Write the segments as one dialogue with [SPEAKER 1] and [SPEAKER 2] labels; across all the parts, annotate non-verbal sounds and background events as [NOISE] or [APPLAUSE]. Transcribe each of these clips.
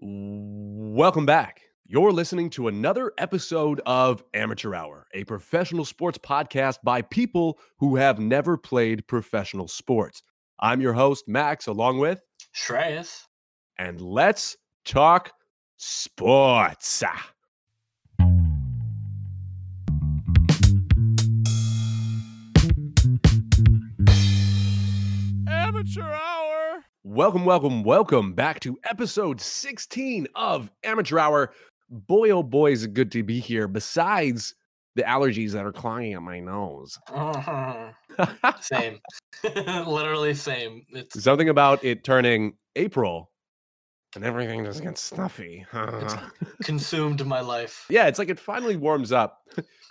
[SPEAKER 1] Welcome back. You're listening to another episode of Amateur Hour, a professional sports podcast by people who have never played professional sports. I'm your host, Max, along with,
[SPEAKER 2] Shreyas.
[SPEAKER 1] and let's talk sports. Amateur Hour. Welcome, welcome, welcome back to episode 16 of Amateur Hour. Boy, oh boy, is it good to be here. Besides the allergies that are clogging up my nose. [LAUGHS]
[SPEAKER 2] same. [LAUGHS] Literally same. It's
[SPEAKER 1] Something about it turning April and everything just gets stuffy.
[SPEAKER 2] It's [LAUGHS] consumed my life.
[SPEAKER 1] yeah, it's like it finally warms up.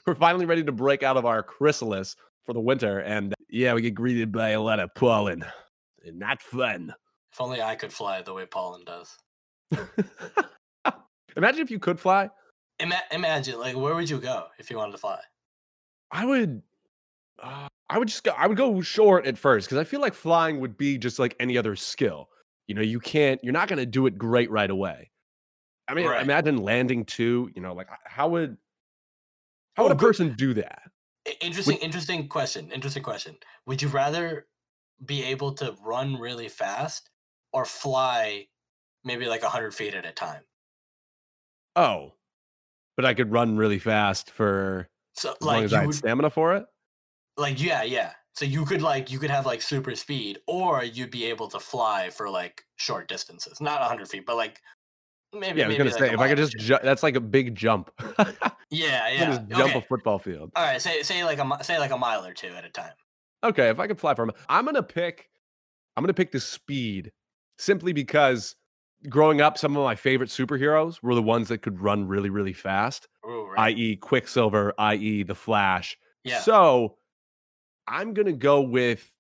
[SPEAKER 1] We're finally ready to break out of our chrysalis for the winter. And yeah, we get greeted by a lot of pollen. Not fun.
[SPEAKER 2] If only I could fly the way Pollen does. [LAUGHS]
[SPEAKER 1] Imagine if you could fly.
[SPEAKER 2] Ima- imagine, like, where would you go if you wanted to fly?
[SPEAKER 1] I would. Uh, I would just go. I would go short at first because I feel like flying would be just like any other skill. You know, you can't. You're not going to do it great right away. I mean,
[SPEAKER 2] Right.
[SPEAKER 1] imagine landing too. You know, like how would how would a person do that?
[SPEAKER 2] Interesting, interesting question. Interesting question. Would you rather be able to run really fast or fly maybe like 100 feet at a time?
[SPEAKER 1] Oh, but I could run really fast for
[SPEAKER 2] So,
[SPEAKER 1] as long
[SPEAKER 2] like,
[SPEAKER 1] as
[SPEAKER 2] you
[SPEAKER 1] I had
[SPEAKER 2] would,
[SPEAKER 1] stamina for it.
[SPEAKER 2] like, yeah, yeah. So you could like you could have like super speed, or you'd be able to fly for like short distances, not 100 feet, but like maybe.
[SPEAKER 1] Yeah, I was
[SPEAKER 2] maybe,
[SPEAKER 1] gonna
[SPEAKER 2] like,
[SPEAKER 1] say if I could just ju- that's like a big jump. [LAUGHS]
[SPEAKER 2] Yeah, yeah.
[SPEAKER 1] just jump
[SPEAKER 2] okay.
[SPEAKER 1] a football field.
[SPEAKER 2] All right, say say like a say like a mile or two at a time.
[SPEAKER 1] Okay, if I could fly from, I'm gonna pick. I'm gonna pick the speed simply because growing up, some of my favorite superheroes were the ones that could run really, really fast,
[SPEAKER 2] Ooh, right.
[SPEAKER 1] i.e., Quicksilver, i.e., the Flash.
[SPEAKER 2] yeah.
[SPEAKER 1] So I'm gonna go with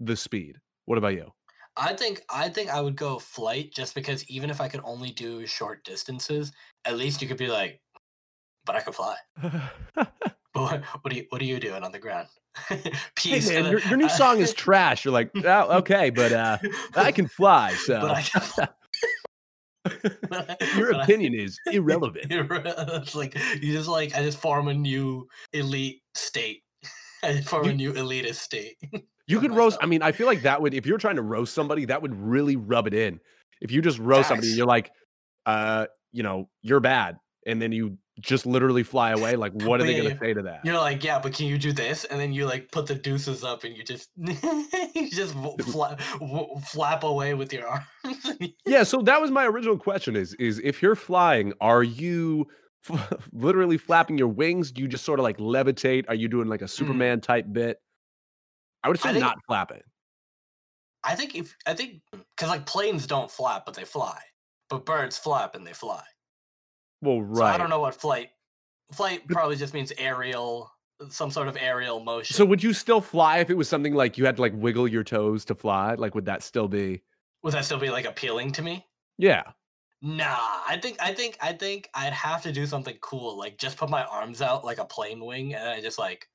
[SPEAKER 1] the speed. What about you?
[SPEAKER 2] I think I think I would go flight just because even if I could only do short distances, at least you could be like, but I could fly. [LAUGHS] But what, what are you what are you doing on the ground? [LAUGHS]
[SPEAKER 1] hey man,
[SPEAKER 2] uh,
[SPEAKER 1] your, your new song is [LAUGHS] trash. You're like, oh, okay, but uh, I can fly. So
[SPEAKER 2] I can [LAUGHS]
[SPEAKER 1] your opinion is irrelevant.
[SPEAKER 2] It's like you just like I just form a new elite state. I form
[SPEAKER 1] You-
[SPEAKER 2] a new elitist state.
[SPEAKER 1] You could roast. I mean, I feel like that would, if you're trying to roast somebody, that would really rub it in. If you just roast somebody, you're like, uh, you know, you're bad, and then you just literally fly away. Like, [LAUGHS] what are they gonna
[SPEAKER 2] yeah.
[SPEAKER 1] say to that?
[SPEAKER 2] You're like, yeah, but can you do this? And then you like put the deuces up, and you just [LAUGHS] you just fla- w- flap away with your arms. [LAUGHS]
[SPEAKER 1] Yeah. So that was my original question: is is if you're flying, are you f- literally flapping your wings? Do you just sort of like levitate? Are you doing like a mm. Superman type bit? I would assume
[SPEAKER 2] think-
[SPEAKER 1] not flapping.
[SPEAKER 2] I think if I think because like planes don't flap, but they fly. But birds flap and they fly.
[SPEAKER 1] Well,
[SPEAKER 2] So
[SPEAKER 1] right.
[SPEAKER 2] I don't know what flight. Flight probably just means aerial, some sort of aerial motion.
[SPEAKER 1] So would you still fly if it was something like you had to like wiggle your toes to fly? Like, would that still be?
[SPEAKER 2] would that still be like appealing to me?
[SPEAKER 1] Yeah.
[SPEAKER 2] Nah, I think I think I think I'd have to do something cool, like just put my arms out like a plane wing, and I just like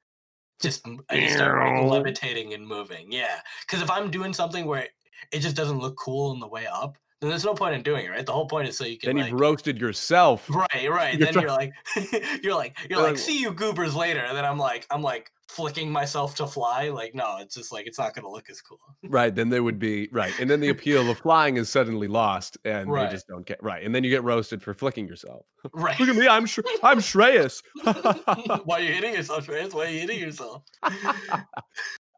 [SPEAKER 2] just m- mm, I just start like, levitating and moving. Yeah, because if I'm doing something where it just doesn't look cool on the way up, then there's no point in doing it, right? The whole point is so you can
[SPEAKER 1] Then
[SPEAKER 2] like.
[SPEAKER 1] you've roasted yourself.
[SPEAKER 2] Right, right. [LAUGHS]
[SPEAKER 1] You're
[SPEAKER 2] then [LAUGHS] you're like, you're like, you're like, see you goobers later. And then I'm like, I'm like flicking myself to fly. Like, no, it's just like it's not gonna look as cool.
[SPEAKER 1] Right. Then they would be right. And then the appeal of flying is suddenly lost and
[SPEAKER 2] Right.
[SPEAKER 1] they just don't get right. And then you get roasted for flicking yourself. [LAUGHS]
[SPEAKER 2] Right.
[SPEAKER 1] Look at me. I'm Sh- I'm Shreyas.
[SPEAKER 2] Why are you hitting yourself, Reyes? Why are you hitting yourself?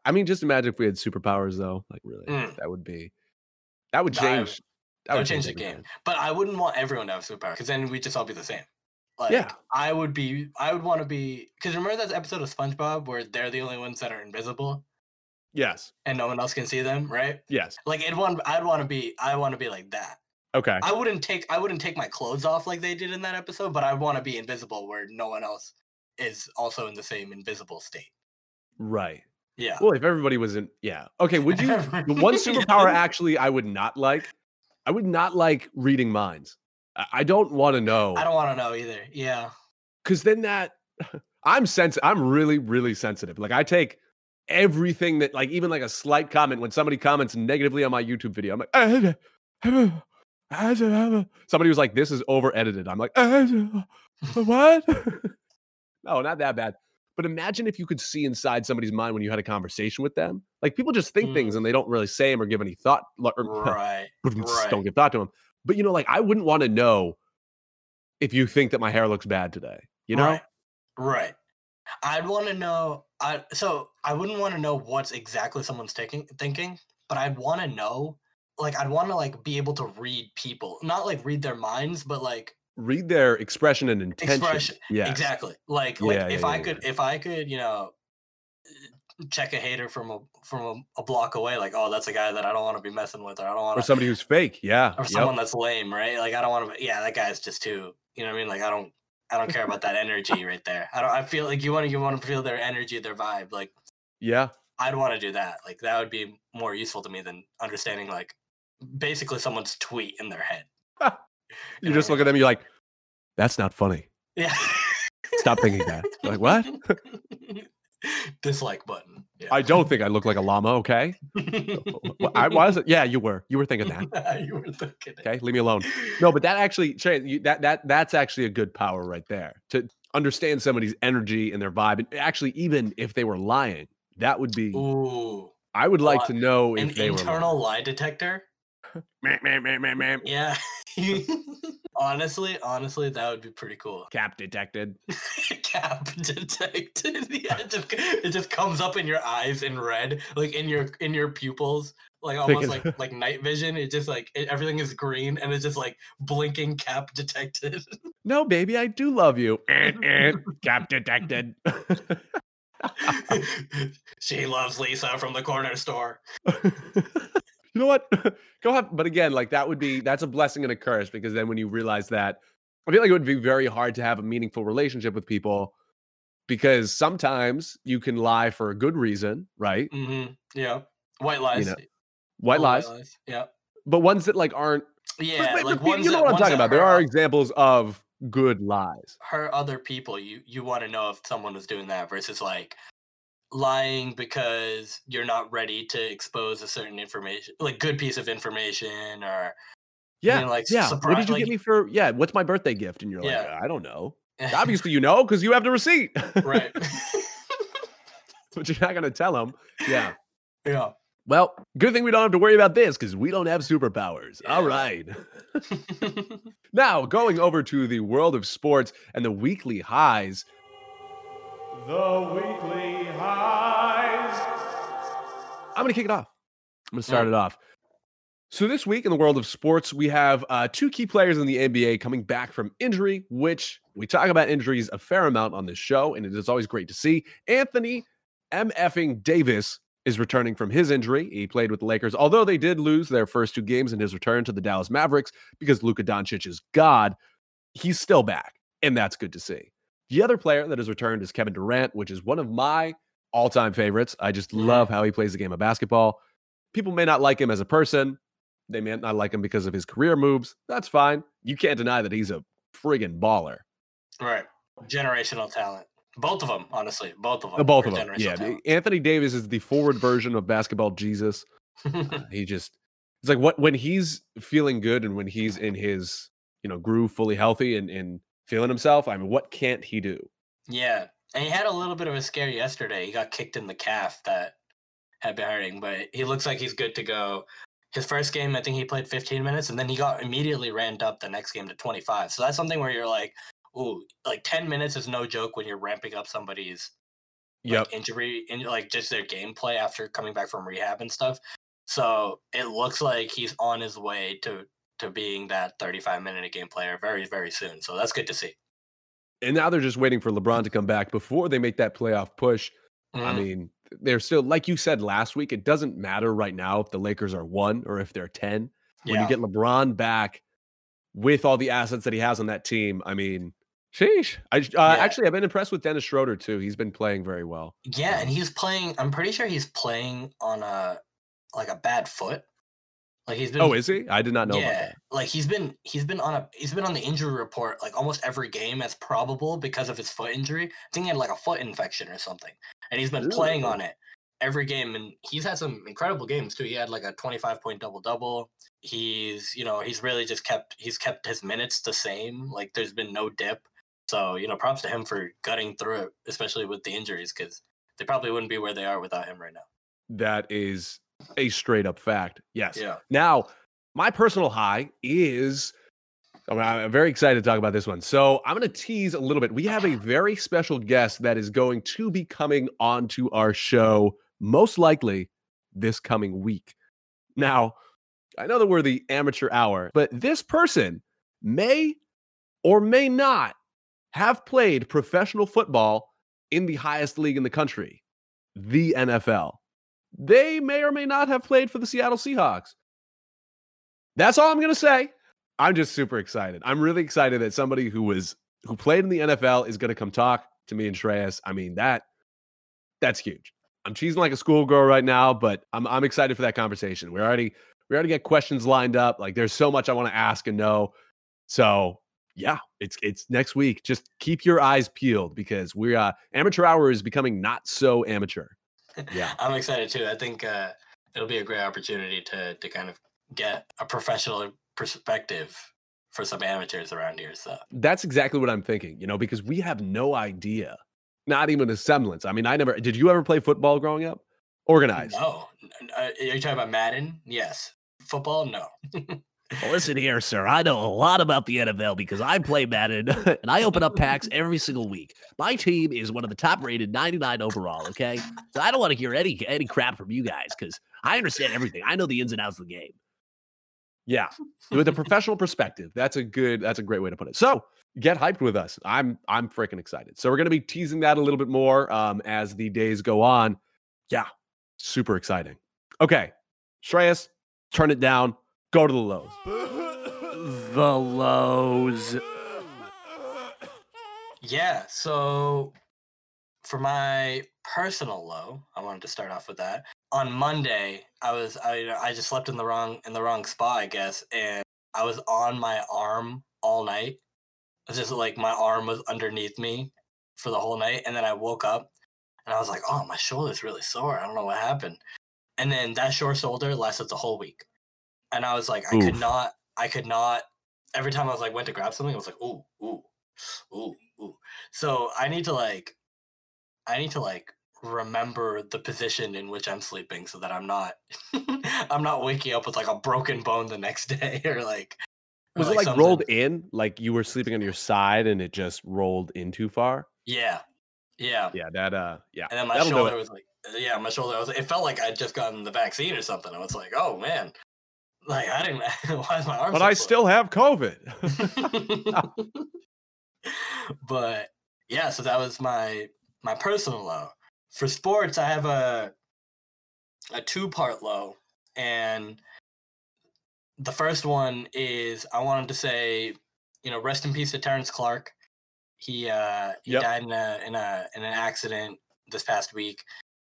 [SPEAKER 1] I mean, just imagine if we had superpowers though. Like really,
[SPEAKER 2] Mm.
[SPEAKER 1] that would be that would change.
[SPEAKER 2] That would change the
[SPEAKER 1] everything.
[SPEAKER 2] game. But I wouldn't want everyone to have superpower because then we'd just all be the same. Like,
[SPEAKER 1] Yeah.
[SPEAKER 2] I would be. I would want to be. Because remember that episode of SpongeBob where they're the only ones that are invisible
[SPEAKER 1] Yes.
[SPEAKER 2] and no one else can see them, right?
[SPEAKER 1] Yes.
[SPEAKER 2] Like, it want. I'd want to be. I want to be like that.
[SPEAKER 1] Okay.
[SPEAKER 2] I wouldn't take I wouldn't take my clothes off like they did in that episode, but I want to be invisible where no one else is also in the same invisible state.
[SPEAKER 1] Right.
[SPEAKER 2] Yeah.
[SPEAKER 1] Well, if everybody was in, yeah. Okay. Would you? [LAUGHS] The one [LAUGHS] superpower actually I would not like. I would not like reading minds. I- don't want to know
[SPEAKER 2] I don't want to know either. Yeah.
[SPEAKER 1] because then that [LAUGHS] I'm sensitive. I'm really, really sensitive. Like I take everything that, like even like a slight comment when somebody comments negatively on my YouTube video. I'm like, [LAUGHS] Somebody was like, "This is over edited." I'm like, [LAUGHS] "What?" no, not that bad. But imagine if you could see inside somebody's mind when you had a conversation with them. Like people just think mm. things and they don't really say them or give any thought. Or, [LAUGHS]
[SPEAKER 2] right. right.
[SPEAKER 1] Don't give thought to them. But you know, like I wouldn't want to know if you think that my hair looks bad today. You know?
[SPEAKER 2] Right. Right. I'd want to know. I so I wouldn't want to know what's exactly someone's taking thinking, but I'd want to know. Like I'd want to like be able to read people, not like read their minds, but like
[SPEAKER 1] read their expression and intention. Expression.
[SPEAKER 2] Yeah, exactly. Like, like yeah, if yeah, I could, if I could, you know, uh, check a hater from a from a, a, block away, like, oh, that's a guy that I don't want to be messing with, or I don't want
[SPEAKER 1] or somebody who's fake, yeah,
[SPEAKER 2] or someone yep. that's lame, right? Like, I don't want to. Yeah, that guy's just too. You know what I mean? Like, I don't. I don't care about that energy right there. I don't. I feel like you want to. You want to feel their energy, their vibe. Like,
[SPEAKER 1] yeah,
[SPEAKER 2] I'd want to do that. Like, that would be more useful to me than understanding like basically someone's tweet in their head. [LAUGHS]
[SPEAKER 1] you, just look at them. You're like, that's not funny.
[SPEAKER 2] Yeah.
[SPEAKER 1] Stop thinking that. [LAUGHS] like what? [LAUGHS]
[SPEAKER 2] Dislike button.
[SPEAKER 1] Yeah. I don't think I look like a llama. Okay. [LAUGHS] I was. Yeah, you were. You were thinking
[SPEAKER 2] that. you were thinking.
[SPEAKER 1] Okay, leave me alone. No, but that actually, that that that's actually a good power right there to understand somebody's energy and their vibe, and actually, even if they were lying, that would be.
[SPEAKER 2] Ooh.
[SPEAKER 1] I would like uh, to know if
[SPEAKER 2] an
[SPEAKER 1] they
[SPEAKER 2] internal lie detector. yeah. [LAUGHS] honestly, honestly, that would be pretty cool.
[SPEAKER 1] Cap detected. [LAUGHS]
[SPEAKER 2] Cap detected. [LAUGHS] Yeah, it just, it just comes up in your eyes in red, like in your in your pupils, like almost like like night vision. It just like it, everything is green and it's just like blinking. Cap detected.
[SPEAKER 1] no, baby, I do love you. Eh, eh, cap detected.
[SPEAKER 2] she loves Lisa from the corner store
[SPEAKER 1] you know what? [LAUGHS] Go have, but again, like that would be that's a blessing and a curse because then when you realize that, I feel like it would be very hard to have a meaningful relationship with people because sometimes you can lie for a good reason, right?
[SPEAKER 2] Mm-hmm. Yeah, white lies. You know,
[SPEAKER 1] white, lies.
[SPEAKER 2] white lies. Yeah,
[SPEAKER 1] but ones that like aren't.
[SPEAKER 2] Yeah, but, like
[SPEAKER 1] you know
[SPEAKER 2] that,
[SPEAKER 1] what I'm talking about. There are examples of good lies.
[SPEAKER 2] Hurt other people. You you want to know if someone was doing that versus like lying because you're not ready to expose a certain information, like good piece of information, or
[SPEAKER 1] yeah, you know, like yeah. Surprise, what did you like, get me for? Yeah, what's my birthday gift? And you're yeah. like, I don't know. [LAUGHS] Obviously, you know because you have the receipt,
[SPEAKER 2] right? [LAUGHS]
[SPEAKER 1] but you're not gonna tell them. Yeah,
[SPEAKER 2] yeah.
[SPEAKER 1] Well, good thing we don't have to worry about this because we don't have superpowers. Yeah. All right. [LAUGHS] now, going over to the world of sports and the weekly highs. The weekly highs. I'm going to kick it off. I'm going to start yeah. it off. So, this week in the world of sports, we have uh, two key players in the NBA coming back from injury, which we talk about injuries a fair amount on this show, and it is always great to see. Anthony MFing Davis is returning from his injury. He played with the Lakers, although they did lose their first two games in his return to the Dallas Mavericks because Luka Doncic is God. He's still back, and that's good to see. The other player that has returned is Kevin Durant, which is one of my all time favorites. I just love how he plays the game of basketball. People may not like him as a person. They may not like him because of his career moves. That's fine. You can't deny that he's a friggin' baller.
[SPEAKER 2] Right. Generational talent. Both of them, honestly. Both of them.
[SPEAKER 1] Both of them. Yeah. Talent. Anthony Davis is the forward version of basketball Jesus. uh, [LAUGHS] he just, it's like what when he's feeling good and when he's in his, you know, groove, fully healthy and, and feeling himself. I mean, what can't he do?
[SPEAKER 2] Yeah, and he had a little bit of a scare yesterday. He got kicked in the calf that had been hurting, but he looks like he's good to go. His first game, I think he played 15 minutes, and then he got immediately ramped up the next game to 25. So that's something where you're like, ooh, like 10 minutes is no joke when you're ramping up somebody's
[SPEAKER 1] yep.
[SPEAKER 2] injury and like just their gameplay after coming back from rehab and stuff. So it looks like he's on his way to to being that 35 minute a game player very, very soon. So that's good to see.
[SPEAKER 1] And now they're just waiting for LeBron to come back before they make that playoff push. Mm. I mean, they're still, like you said last week, it doesn't matter right now if the Lakers are one or if they're 10. When yeah. you get LeBron back with all the assets that he has on that team, I mean, sheesh. I uh, yeah. actually, I've been impressed with Dennis Schroeder too. He's been playing very well.
[SPEAKER 2] Yeah, and he's playing. I'm pretty sure he's playing on a like a bad foot. Like he's oh, been.
[SPEAKER 1] Oh, is he? I did not know. About that.
[SPEAKER 2] Yeah, like he's been he's been on a he's been on the injury report like almost every game as probable because of his foot injury. I think he had like a foot infection or something, and he's been really? playing on it. every game, and he's had some incredible games too. He had like a 25 point double double. He's you know he's really just kept he's kept his minutes the same. Like there's been no dip. So you know props to him for gutting through it, especially with the injuries, because they probably wouldn't be where they are without him right now.
[SPEAKER 1] That is a straight up fact. Yes.
[SPEAKER 2] Yeah.
[SPEAKER 1] Now, my personal high is I'm very excited to talk about this one. So I'm going to tease a little bit. We have a [SIGHS] very special guest that is going to be coming onto our show, most likely this coming week. Now, I know that we're the amateur hour, but this person may or may not have played professional football in the highest league in the country, the NFL. They may or may not have played for the Seattle Seahawks. That's all I'm going to say. I'm just super excited. I'm really excited that somebody who was who played in the NFL is going to come talk to me and Shreyas. I mean that that's huge. I'm cheesing like a schoolgirl right now, but I'm I'm excited for that conversation. We already we already get questions lined up. Like there's so much I want to ask and know. So yeah, it's it's next week. Just keep your eyes peeled because we're uh, amateur hour is becoming not so amateur.
[SPEAKER 2] Yeah, [LAUGHS] I'm excited too. I think uh, it'll be a great opportunity to to kind of get a professional perspective for some amateurs around here. So
[SPEAKER 1] that's exactly what I'm thinking. You know, because we have no idea, not even a semblance. I mean, I never. Did you ever play football growing up? Organized?
[SPEAKER 2] No. Are you talking about Madden? Yes. Football? No. [LAUGHS]
[SPEAKER 3] Listen here, sir. I know a lot about the NFL because I play Madden [LAUGHS] and I open up packs every single week. My team is one of the top rated 99 overall. Okay, so I don't want to hear any any crap from you guys because I understand everything. I know the ins and outs of the game.
[SPEAKER 1] Yeah, with a professional perspective, that's a good. That's a great way to put it. So get hyped with us. I'm I'm freaking excited. So we're gonna be teasing that a little bit more um, as the days go on. Yeah, super exciting. Okay, Shreyas, turn it down. Go to the lows.
[SPEAKER 3] the lows.
[SPEAKER 2] Yeah. So for my personal low, I wanted to start off with that. On Monday, I was I I just slept in the wrong in the wrong spot, I guess, and I was on my arm all night. It's just like my arm was underneath me for the whole night, and then I woke up and I was like, "Oh, my shoulder's really sore. I don't know what happened." And then that sore shoulder lasted the whole week, and I was like, I Oof. could not, I could not. Every time I was like went to grab something, I was like, "Ooh, ooh, ooh, ooh." So I need to like I need to like remember the position in which I'm sleeping so that I'm not [LAUGHS] I'm not waking up with like a broken bone the next [LAUGHS] day or like
[SPEAKER 1] was it like rolled in like you were sleeping on your side and it just rolled in too far?
[SPEAKER 2] Yeah. Yeah.
[SPEAKER 1] Yeah, that uh yeah.
[SPEAKER 2] And then my shoulder was like yeah, my shoulder was it felt like I'd just gotten the vaccine or something. I was like, "Oh man." Like I didn't [LAUGHS] why is my arm
[SPEAKER 1] But so I still have COVID. [LAUGHS]
[SPEAKER 2] but yeah, so that was my my personal low. For sports, I have a a two part low, and the first one is I wanted to say, you know, rest in peace to Terrence Clarke. He uh he yep. died in a in a in an accident this past week.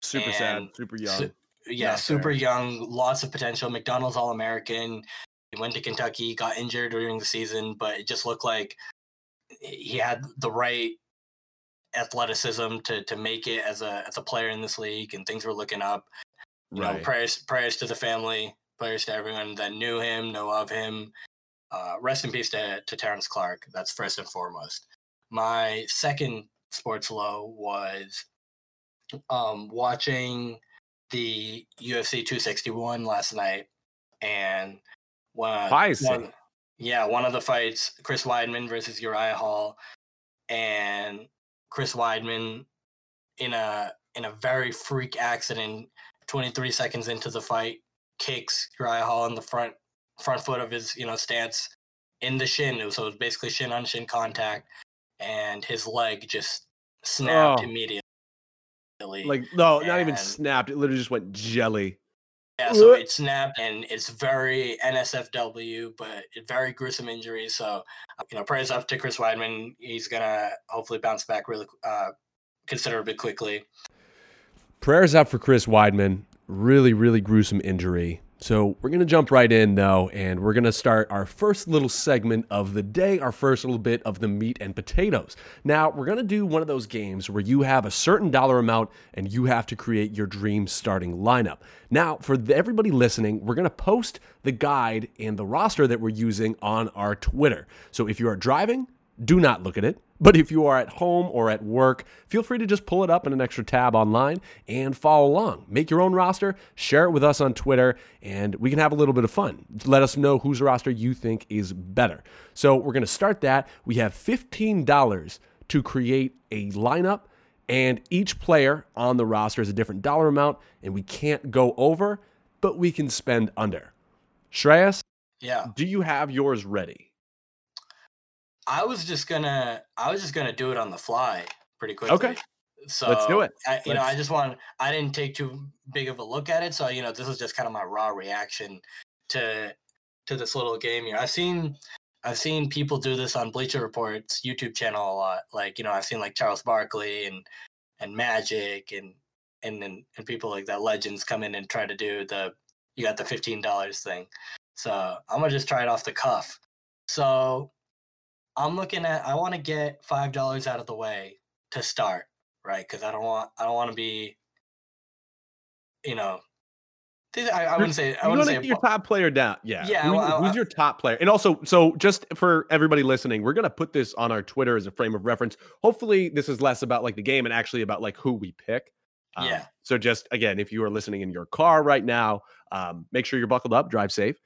[SPEAKER 1] Super sad, super young. Su-
[SPEAKER 2] yeah, super young, lots of potential. McDonald's All American. He went to Kentucky, got injured during the season, but it just looked like he had the right athleticism to to make it as a as a player in this league, and things were looking up. You right. know, prayers prayers to the family, prayers to everyone that knew him, know of him. Uh, rest in peace to to Terrence Clarke. That's first and foremost. My second sports low was um, watching the UFC 261 last night, and one, one, yeah, one of the fights, Chris Weidman versus Uriah Hall, and Chris Weidman in a in a very freak accident, 23 seconds into the fight, kicks Uriah Hall in the front front foot of his you know stance in the shin. So it was basically shin on shin contact, and his leg just snapped oh. immediately.
[SPEAKER 1] Like no, and, not even snapped. It literally just went jelly.
[SPEAKER 2] Yeah, so it snapped, and it's very NSFW, but very gruesome injury. So, you know, prayers up to Chris Weidman. He's gonna hopefully bounce back really uh, considerably quickly.
[SPEAKER 1] Prayers up for Chris Weidman. Really, really gruesome injury. So we're going to jump right in, though, and we're going to start our first little segment of the day, our first little bit of the meat and potatoes. Now, we're going to do one of those games where you have a certain dollar amount and you have to create your dream starting lineup. Now, for the, everybody listening, we're going to post the guide and the roster that we're using on our Twitter. So if you are driving, do not look at it. But if you are at home or at work, feel free to just pull it up in an extra tab online and follow along. Make your own roster, share it with us on Twitter, and we can have a little bit of fun. Let us know whose roster you think is better. So we're going to start that. We have $15 to create a lineup, and each player on the roster is a different dollar amount, and we can't go over, but we can spend under. Shreyas,
[SPEAKER 2] Yeah.
[SPEAKER 1] do you have yours ready?
[SPEAKER 2] I was just gonna I was just gonna do it on the fly pretty quickly.
[SPEAKER 1] Okay.
[SPEAKER 2] So
[SPEAKER 1] Let's do it.
[SPEAKER 2] I, you know, I just want I didn't take too big of a look at it, so you know, this is just kind of my raw reaction to to this little game here. I've seen I've seen people do this on Bleacher Report's YouTube channel a lot. Like, you know, I've seen like Charles Barkley and and Magic and and and, and people like that legends come in and try to do the you got the fifteen dollars thing. So I'm gonna just try it off the cuff. So I'm looking at I want to get five dollars out of the way to start, right? Because I don't want I don't want to be, you know, I, I wouldn't say I wouldn't
[SPEAKER 1] want
[SPEAKER 2] say
[SPEAKER 1] to get your top player down. Yeah.
[SPEAKER 2] Yeah,
[SPEAKER 1] Who-
[SPEAKER 2] well,
[SPEAKER 1] who's your top player? And also, so just for everybody listening, we're gonna put this on our Twitter as a frame of reference. Hopefully, this is less about like the game and actually about like who we pick. Um,
[SPEAKER 2] Yeah.
[SPEAKER 1] So just again, if you are listening in your car right now, um, make sure you're buckled up, drive safe.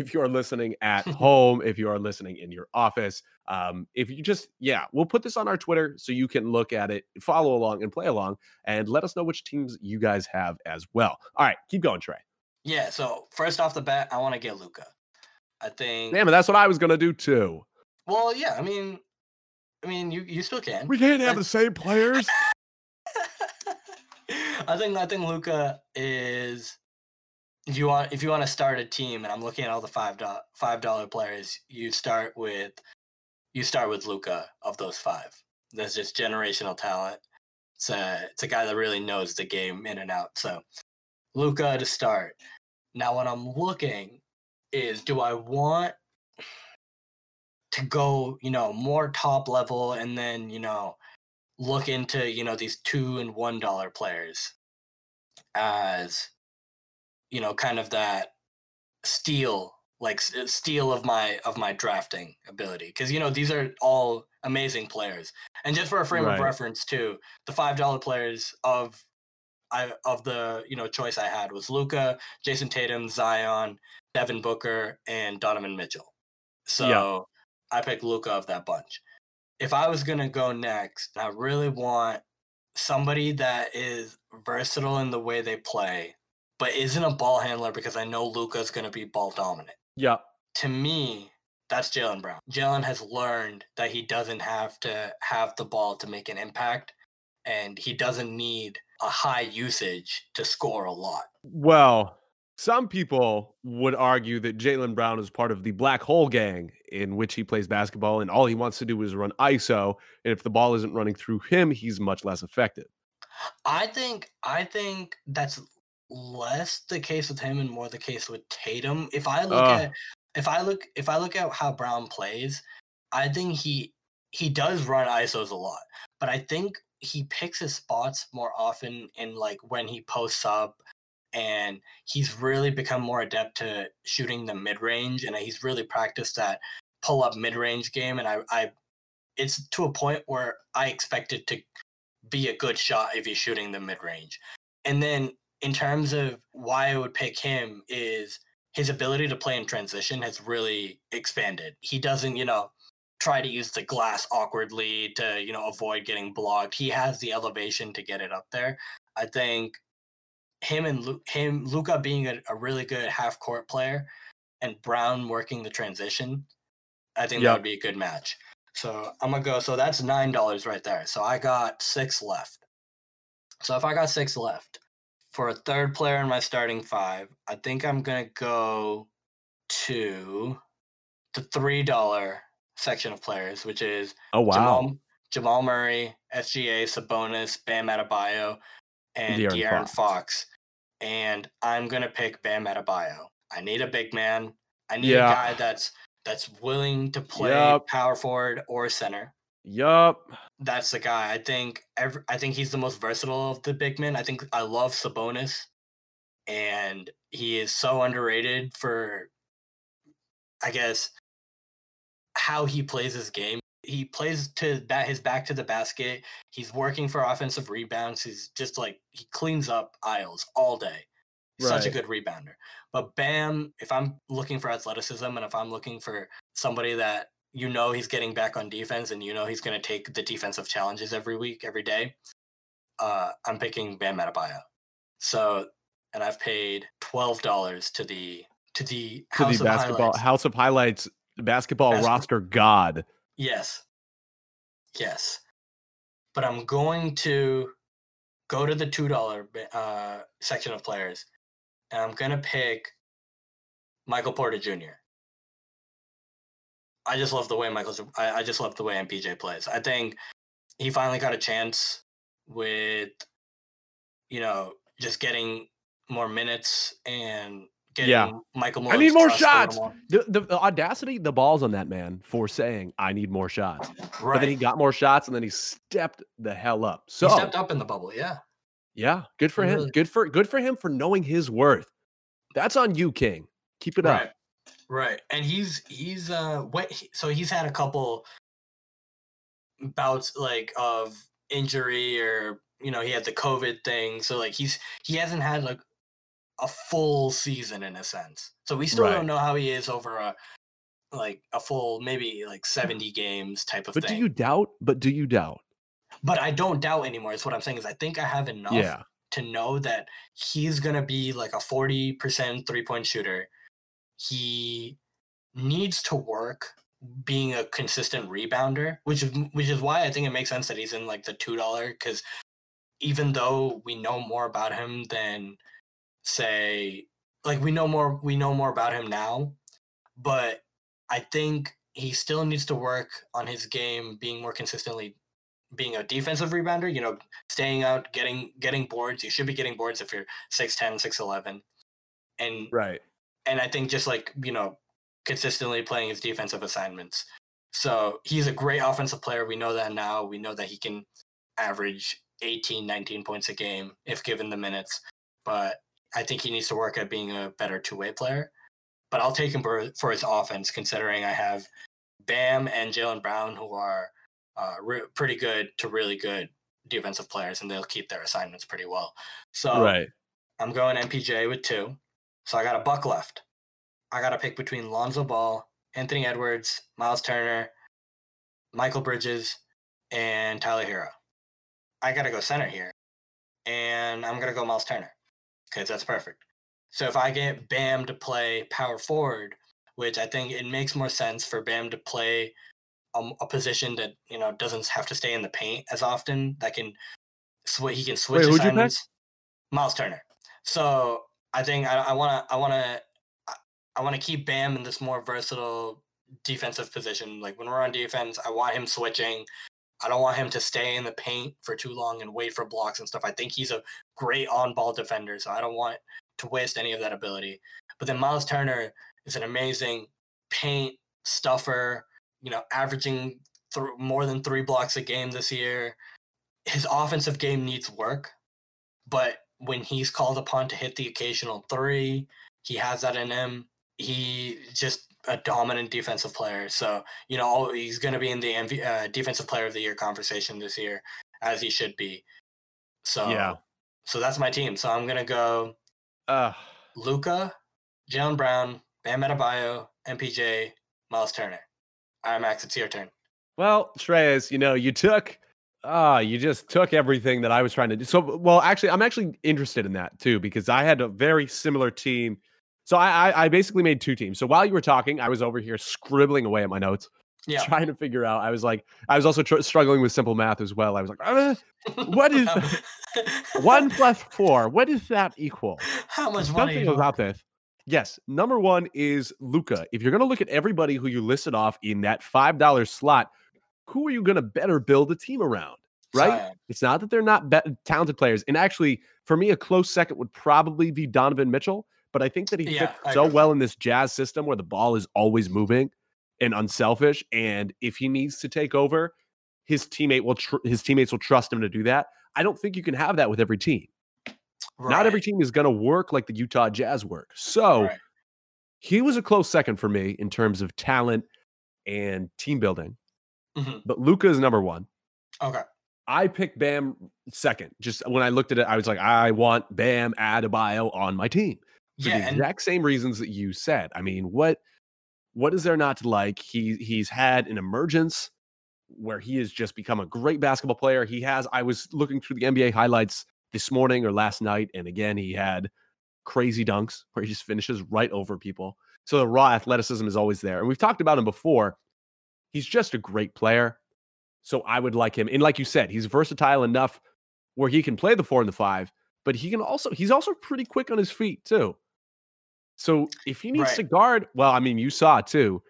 [SPEAKER 1] If you are listening at [LAUGHS] home, if you are listening in your office, um, if you just yeah, we'll put this on our Twitter so you can look at it, follow along, and play along, and let us know which teams you guys have as well. All right, keep going, Trey.
[SPEAKER 2] yeah. So first off the bat, I want to get Luka. I think.
[SPEAKER 1] Damn it, that's what I was gonna do too.
[SPEAKER 2] Well, yeah. I mean, I mean, you you still can.
[SPEAKER 1] We can't have
[SPEAKER 2] I-
[SPEAKER 1] the same players. [LAUGHS]
[SPEAKER 2] I think I think Luka is if you want if you want to start a team and I'm looking at all the five dollar five dollar players, you start with you start with Luka of those five. There's just generational talent. It's a it's a guy that really knows the game in and out. So Luka to start. Now what I'm looking is do I want to go, you know, more top level and then, you know, look into you know these two and one dollar players as you know kind of that steel like s- steal of my of my drafting ability because you know these are all amazing players and just for a frame
[SPEAKER 1] Right.
[SPEAKER 2] of reference too the five dollar players of I of the you know choice I had was Luka, Jayson Tatum, Zion, Devin Booker, and Donovan Mitchell. So I picked Luka of that bunch. If I was gonna go next, I really want somebody that is versatile in the way they play, but isn't a ball handler because I know Luka's gonna be ball dominant.
[SPEAKER 1] yeah.
[SPEAKER 2] To me, that's Jaylen Brown. Jaylen has learned that he doesn't have to have the ball to make an impact, and he doesn't need a high usage to score a lot.
[SPEAKER 1] Well, some people would argue that Jaylen Brown is part of the black hole gang in which he plays basketball, and all he wants to do is run ISO. And if the ball isn't running through him, he's much less effective.
[SPEAKER 2] I think I think that's less the case with him and more the case with Tatum. If I look
[SPEAKER 1] Ugh.
[SPEAKER 2] at if I look if I look at how Brown plays, I think he he does run ISOs a lot, but I think he picks his spots more often in like when he posts up and he's really become more adept to shooting the mid range and he's really practiced that pull up mid range game and I I it's to a point where I expect it to be a good shot if he's shooting the mid range. And then in terms of why I would pick him is his ability to play in transition has really expanded. He doesn't, you know, try to use the glass awkwardly to, you know, avoid getting blocked. He has the elevation to get it up there. I think him and Lu- him Luka being a, a really good half court player and Brown working the transition, I think that would be a good match. So I'm gonna go. So that's nine dollars right there. So I got six left. So if I got six left for a third player in my starting five, I think I'm gonna go to the three dollar section of players, which is
[SPEAKER 1] Oh wow.
[SPEAKER 2] Jamal, Jamal Murray, SGA, Sabonis, Bam Adebayo, and
[SPEAKER 1] De'Aaron
[SPEAKER 2] De'Aaron
[SPEAKER 1] Fox.
[SPEAKER 2] Fox. And I'm gonna pick Bam Adebayo I need a big man. I need
[SPEAKER 1] Yeah.
[SPEAKER 2] a guy that's that's willing to play
[SPEAKER 1] Yup.
[SPEAKER 2] power forward or center.
[SPEAKER 1] Yup.
[SPEAKER 2] That's the guy. I think every, I think he's the most versatile of the big men. I think I love Sabonis, and he is so underrated for, I guess, how he plays his game. He plays to that his back to the basket. He's working for offensive rebounds. He's just like he cleans up aisles all day. Such a good rebounder. But Bam, if I'm looking for athleticism and if I'm looking for somebody that you know he's getting back on defense and you know he's going to take the defensive challenges every week, every day, uh, I'm picking Bam Adebayo. So, and I've paid twelve dollars to the to the
[SPEAKER 1] To
[SPEAKER 2] House
[SPEAKER 1] the
[SPEAKER 2] of
[SPEAKER 1] basketball
[SPEAKER 2] Highlights.
[SPEAKER 1] House of Highlights basketball roster god.
[SPEAKER 2] Yes. Yes. But I'm going to go to the $2 uh, section of players and I'm going to pick Michael Porter Jr. I just love the way Michael, I, I just love the way MPJ plays. I think he finally got a chance with, you know, just getting more minutes and getting
[SPEAKER 1] Yeah.
[SPEAKER 2] Michael
[SPEAKER 1] I need more
[SPEAKER 2] trust a little
[SPEAKER 1] shots. The, the, the audacity, the balls on that man for saying, I need more shots.
[SPEAKER 2] Right.
[SPEAKER 1] But then he got more shots and then he stepped the hell up. So
[SPEAKER 2] he stepped up in the bubble. Yeah.
[SPEAKER 1] yeah, good for him.
[SPEAKER 2] really-
[SPEAKER 1] Good for good for him for knowing his worth. That's on you, King. Keep it up.
[SPEAKER 2] Right and he's he's uh what so he's had a couple bouts like of injury or you know he had the covid thing so like he's he hasn't had like a full season in a sense so we still
[SPEAKER 1] Right.
[SPEAKER 2] don't know how he is over a like a full maybe like 70 games type of
[SPEAKER 1] But do you doubt? But do you doubt?
[SPEAKER 2] but i don't doubt anymore is what i'm saying is i think i have enough
[SPEAKER 1] Yeah.
[SPEAKER 2] to know that he's going to be like a 40% three point shooter. He needs to work being a consistent rebounder, which is which is why I think it makes sense that he's in like the two dollar because even though we know more about him than say like we know more we know more about him now, but I think he still needs to work on his game being more consistently being a defensive rebounder, you know, staying out, getting getting boards. You should be getting boards if you're 6'10, 6'11. And
[SPEAKER 1] Right.
[SPEAKER 2] And I think just like, you know, consistently playing his defensive assignments. So he's a great offensive player. We know that now. We know that he can average 18, 19 points a game if given the minutes. But I think he needs to work at being a better two way player. But I'll take him for, for his offense, considering I have Bam and Jaylen Brown, who are uh, re- pretty good to really good defensive players, and they'll keep their assignments pretty well. So
[SPEAKER 1] Right.
[SPEAKER 2] I'm going MPJ with two. So I got a buck left. I got to pick between Lonzo Ball, Anthony Edwards, Miles Turner, Mikal Bridges, and Tyler Herro. I got to go center here. And I'm going to go Miles Turner because that's perfect. So if I get Bam to play power forward, which I think it makes more sense for Bam to play a, a position that, you know, doesn't have to stay in the paint as often, that can sw- he can switch
[SPEAKER 1] pick?
[SPEAKER 2] assignments. Miles Turner. So I think I want to I want to I want to keep Bam in this more versatile defensive position. Like when we're on defense, I want him switching. I don't want him to stay in the paint for too long and wait for blocks and stuff. I think he's a great on-ball defender, so I don't want to waste any of that ability. But then Miles Turner is an amazing paint stuffer. You know, averaging th- more than three blocks a game this year. His offensive game needs work, but when he's called upon to hit the occasional three, he has that in him. He just a dominant defensive player. So you know he's going to be in the MV, uh, defensive player of the year conversation this year, as he should be. So
[SPEAKER 1] Yeah.
[SPEAKER 2] so that's my team. So I'm gonna go
[SPEAKER 1] Uh,
[SPEAKER 2] Luka, Jaylen Brown, Bam Adebayo, MPJ, Miles Turner. All right, Max, it's your turn.
[SPEAKER 1] well, Shreyas, you know, you took ah, you just took everything that I was trying to do. So well, actually, I'm actually interested in that too, because I had a very similar team. So I, I, I basically made two teams. So while you were talking, I was over here scribbling away at my notes, [LAUGHS]
[SPEAKER 2] Yeah.
[SPEAKER 1] trying to figure out. I was like, I was also tr- struggling with simple math as well. I was like, uh, what is [LAUGHS] [LAUGHS] one plus four? What does that equal?
[SPEAKER 2] How much money?
[SPEAKER 1] Something about this. Yes, number one is Luka. If you're going to look at everybody who you listed off in that five dollar slot, who are you going to better build a team around? Right?
[SPEAKER 2] Zion.
[SPEAKER 1] It's not that they're not be- talented players. And actually, for me, a close second would probably be Donovan Mitchell. but I think that he
[SPEAKER 2] Yeah,
[SPEAKER 1] fits so well in this Jazz system where the ball is always moving and unselfish. And if he needs to take over, his teammate will tr- his teammates will trust him to do that. I don't think you can have that with every team. Not every team is going to work like the Utah Jazz work. So
[SPEAKER 2] right.
[SPEAKER 1] he was a close second for me in terms of talent and team building.
[SPEAKER 2] Mhm.
[SPEAKER 1] But Luka is number one.
[SPEAKER 2] Okay.
[SPEAKER 1] I picked Bam second. Just when I looked at it, I was like, I want Bam Adebayo on my team for
[SPEAKER 2] Yeah,
[SPEAKER 1] the
[SPEAKER 2] and
[SPEAKER 1] exact same reasons that you said. I mean, what what is there not to like? He he's had an emergence where he has just become a great basketball player. He has. I was looking through the NBA highlights this morning or last night, and again, he had crazy dunks where he just finishes right over people. So the raw athleticism is always there, and we've talked about him before. He's just a great player. So I would like him. And like you said, he's versatile enough where he can play the four and the five, but he can also he's also pretty quick on his feet too. So if he needs
[SPEAKER 2] Right.
[SPEAKER 1] to guard, well, I mean, you saw too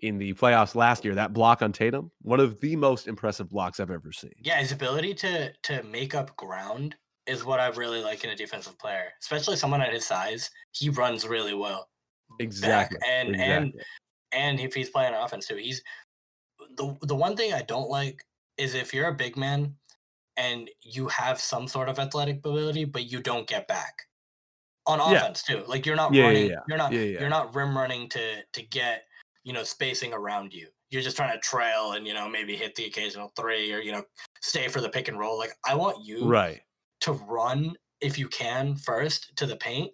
[SPEAKER 1] in the playoffs last year. That block on Tatum, one of the most impressive blocks I've ever seen.
[SPEAKER 2] yeah, his ability to to make up ground is what I really like in a defensive player, especially someone at his size. He runs really well.
[SPEAKER 1] Exactly.
[SPEAKER 2] And and
[SPEAKER 1] exactly.
[SPEAKER 2] and if he's playing offense too, he's the the one thing I don't like is if you're a big man and you have some sort of athletic ability, but you don't get back on
[SPEAKER 1] Yeah.
[SPEAKER 2] offense too. Like you're not
[SPEAKER 1] Yeah, yeah,
[SPEAKER 2] running,
[SPEAKER 1] yeah.
[SPEAKER 2] you're not
[SPEAKER 1] Yeah, yeah.
[SPEAKER 2] you're not rim running to to get you know spacing around you. You're just trying to trail and you know maybe hit the occasional three or you know stay for the pick and roll. Like I want you
[SPEAKER 1] right.
[SPEAKER 2] to run if you can first to the paint,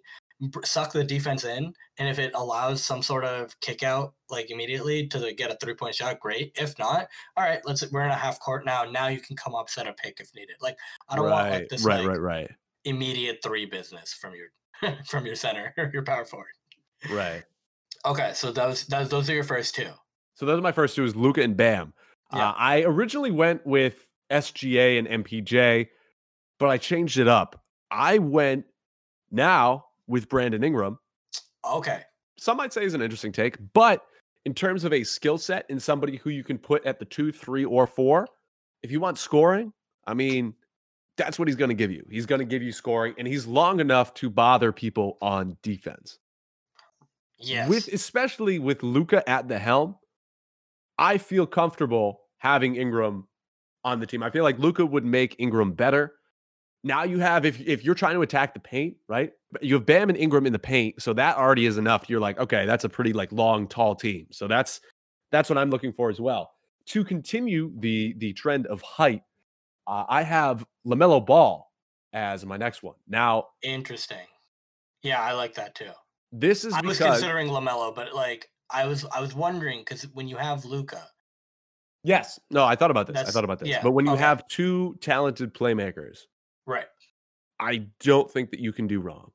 [SPEAKER 2] suck the defense in, and if it allows some sort of kick out like immediately to the, get a three point shot, great. If not, all right, let's we're in a half court now. Now you can come up set a pick if needed. Like I don't want like
[SPEAKER 1] right.
[SPEAKER 2] this
[SPEAKER 1] right,
[SPEAKER 2] like
[SPEAKER 1] right, right.
[SPEAKER 2] immediate three business from your [LAUGHS] from your center or [LAUGHS] your power forward.
[SPEAKER 1] Right.
[SPEAKER 2] Okay, so those those those are your first two.
[SPEAKER 1] So those are my first two is Luka and Bam.
[SPEAKER 2] Yeah.
[SPEAKER 1] Uh, I originally went with SGA and MPJ, but I changed it up. I went now with Brandon Ingram.
[SPEAKER 2] Okay,
[SPEAKER 1] Some might say is an interesting take, but in terms of a skill set and somebody who you can put at the two, three, or four, if you want scoring, I mean, that's what he's going to give you. He's going to give you scoring, and he's long enough to bother people on defense.
[SPEAKER 2] yes,
[SPEAKER 1] With especially with Luka at the helm, I feel comfortable having Ingram on the team. I feel like Luka would make Ingram better. Now you have if if you're trying to attack the paint, right? You have Bam and Ingram in the paint, so that already is enough. You're like, okay, that's a pretty like long, tall team. So that's that's what I'm looking for as well. To continue the the trend of height, uh, I have Lamelo Ball as my next one. Now
[SPEAKER 2] interesting. Yeah, I like that too.
[SPEAKER 1] this is
[SPEAKER 2] I was
[SPEAKER 1] because
[SPEAKER 2] considering Lamelo, but like I was I was wondering because when you have Luka,
[SPEAKER 1] Yes. No, I thought about this. I thought about this.
[SPEAKER 2] yeah,
[SPEAKER 1] But when you
[SPEAKER 2] okay.
[SPEAKER 1] have two talented playmakers,
[SPEAKER 2] right?
[SPEAKER 1] I don't think that you can do wrong.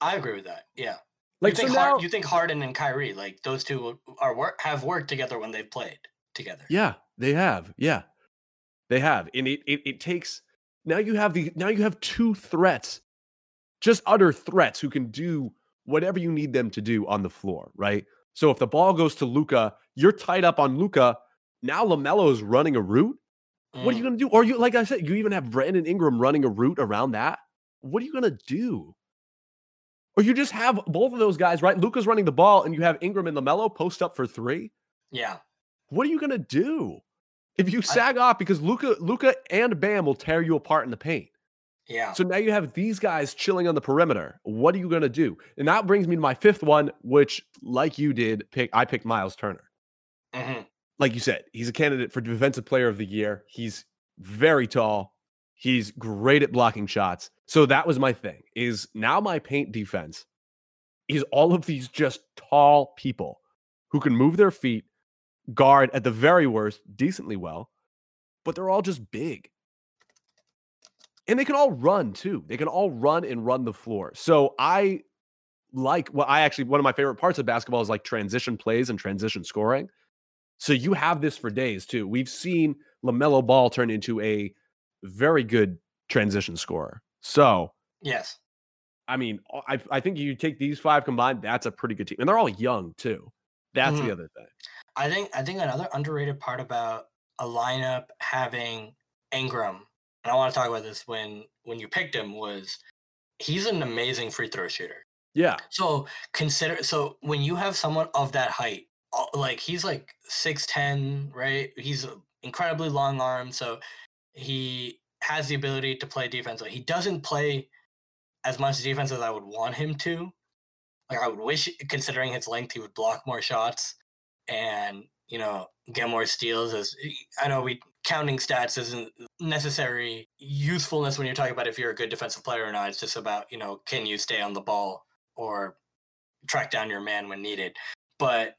[SPEAKER 2] I agree with that. Yeah.
[SPEAKER 1] Like
[SPEAKER 2] you
[SPEAKER 1] so
[SPEAKER 2] think
[SPEAKER 1] now,
[SPEAKER 2] Hard, you think Harden and Kyrie, like those two are work have worked together when they've played together.
[SPEAKER 1] yeah, they have. Yeah, they have, and it, it it takes now you have the now you have two threats, just utter threats who can do whatever you need them to do on the floor, right? So if the ball goes to Luka, you're tied up on Luka. Now Lamelo is running a route. What are you
[SPEAKER 2] Mm,
[SPEAKER 1] going to do? Or you, like I said, you even have Brandon Ingram running a route around that. What are you going to do? Or you just have both of those guys, right? Luka's running the ball, and you have Ingram and Lamelo post up for three.
[SPEAKER 2] Yeah.
[SPEAKER 1] What are you going to do if you sag off because Luka, Luka and Bam will tear you apart in the paint?
[SPEAKER 2] Yeah.
[SPEAKER 1] So now you have these guys chilling on the perimeter. What are you going to do? And that brings me to my fifth one, which, like you did, pick. I picked Miles Turner
[SPEAKER 2] hmm
[SPEAKER 1] like you said, he's a candidate for defensive player of the year. He's very tall. He's great at blocking shots. So that was my thing. Is now my paint defense is all of these just tall people who can move their feet, guard at the very worst decently well, but they're all just big. And they can all run too. They can all run and run the floor. So I like well, I actually one of my favorite parts of basketball is like transition plays and transition scoring. So you have this for days too. We've seen LaMelo Ball turn into a very good transition scorer. So,
[SPEAKER 2] Yes.
[SPEAKER 1] I mean, I, I think you take these five combined, that's a pretty good team. And they're all young too. That's
[SPEAKER 2] Mhm.
[SPEAKER 1] the other thing.
[SPEAKER 2] I think I think another underrated part about a lineup having Ingram, and I want to talk about this when when you picked him was he's an amazing free throw shooter.
[SPEAKER 1] Yeah.
[SPEAKER 2] So consider so when you have someone of that height, like he's like six ten, right? He's uh, incredibly long arm, so he has the ability to play defense. He doesn't play as much defense as I would want him to. Like I would wish, considering his length, he would block more shots and you know get more steals. As I know, we counting stats isn't necessary usefulness when you're talking about if you're a good defensive player or not. It's just about you know can you stay on the ball or track down your man when needed. But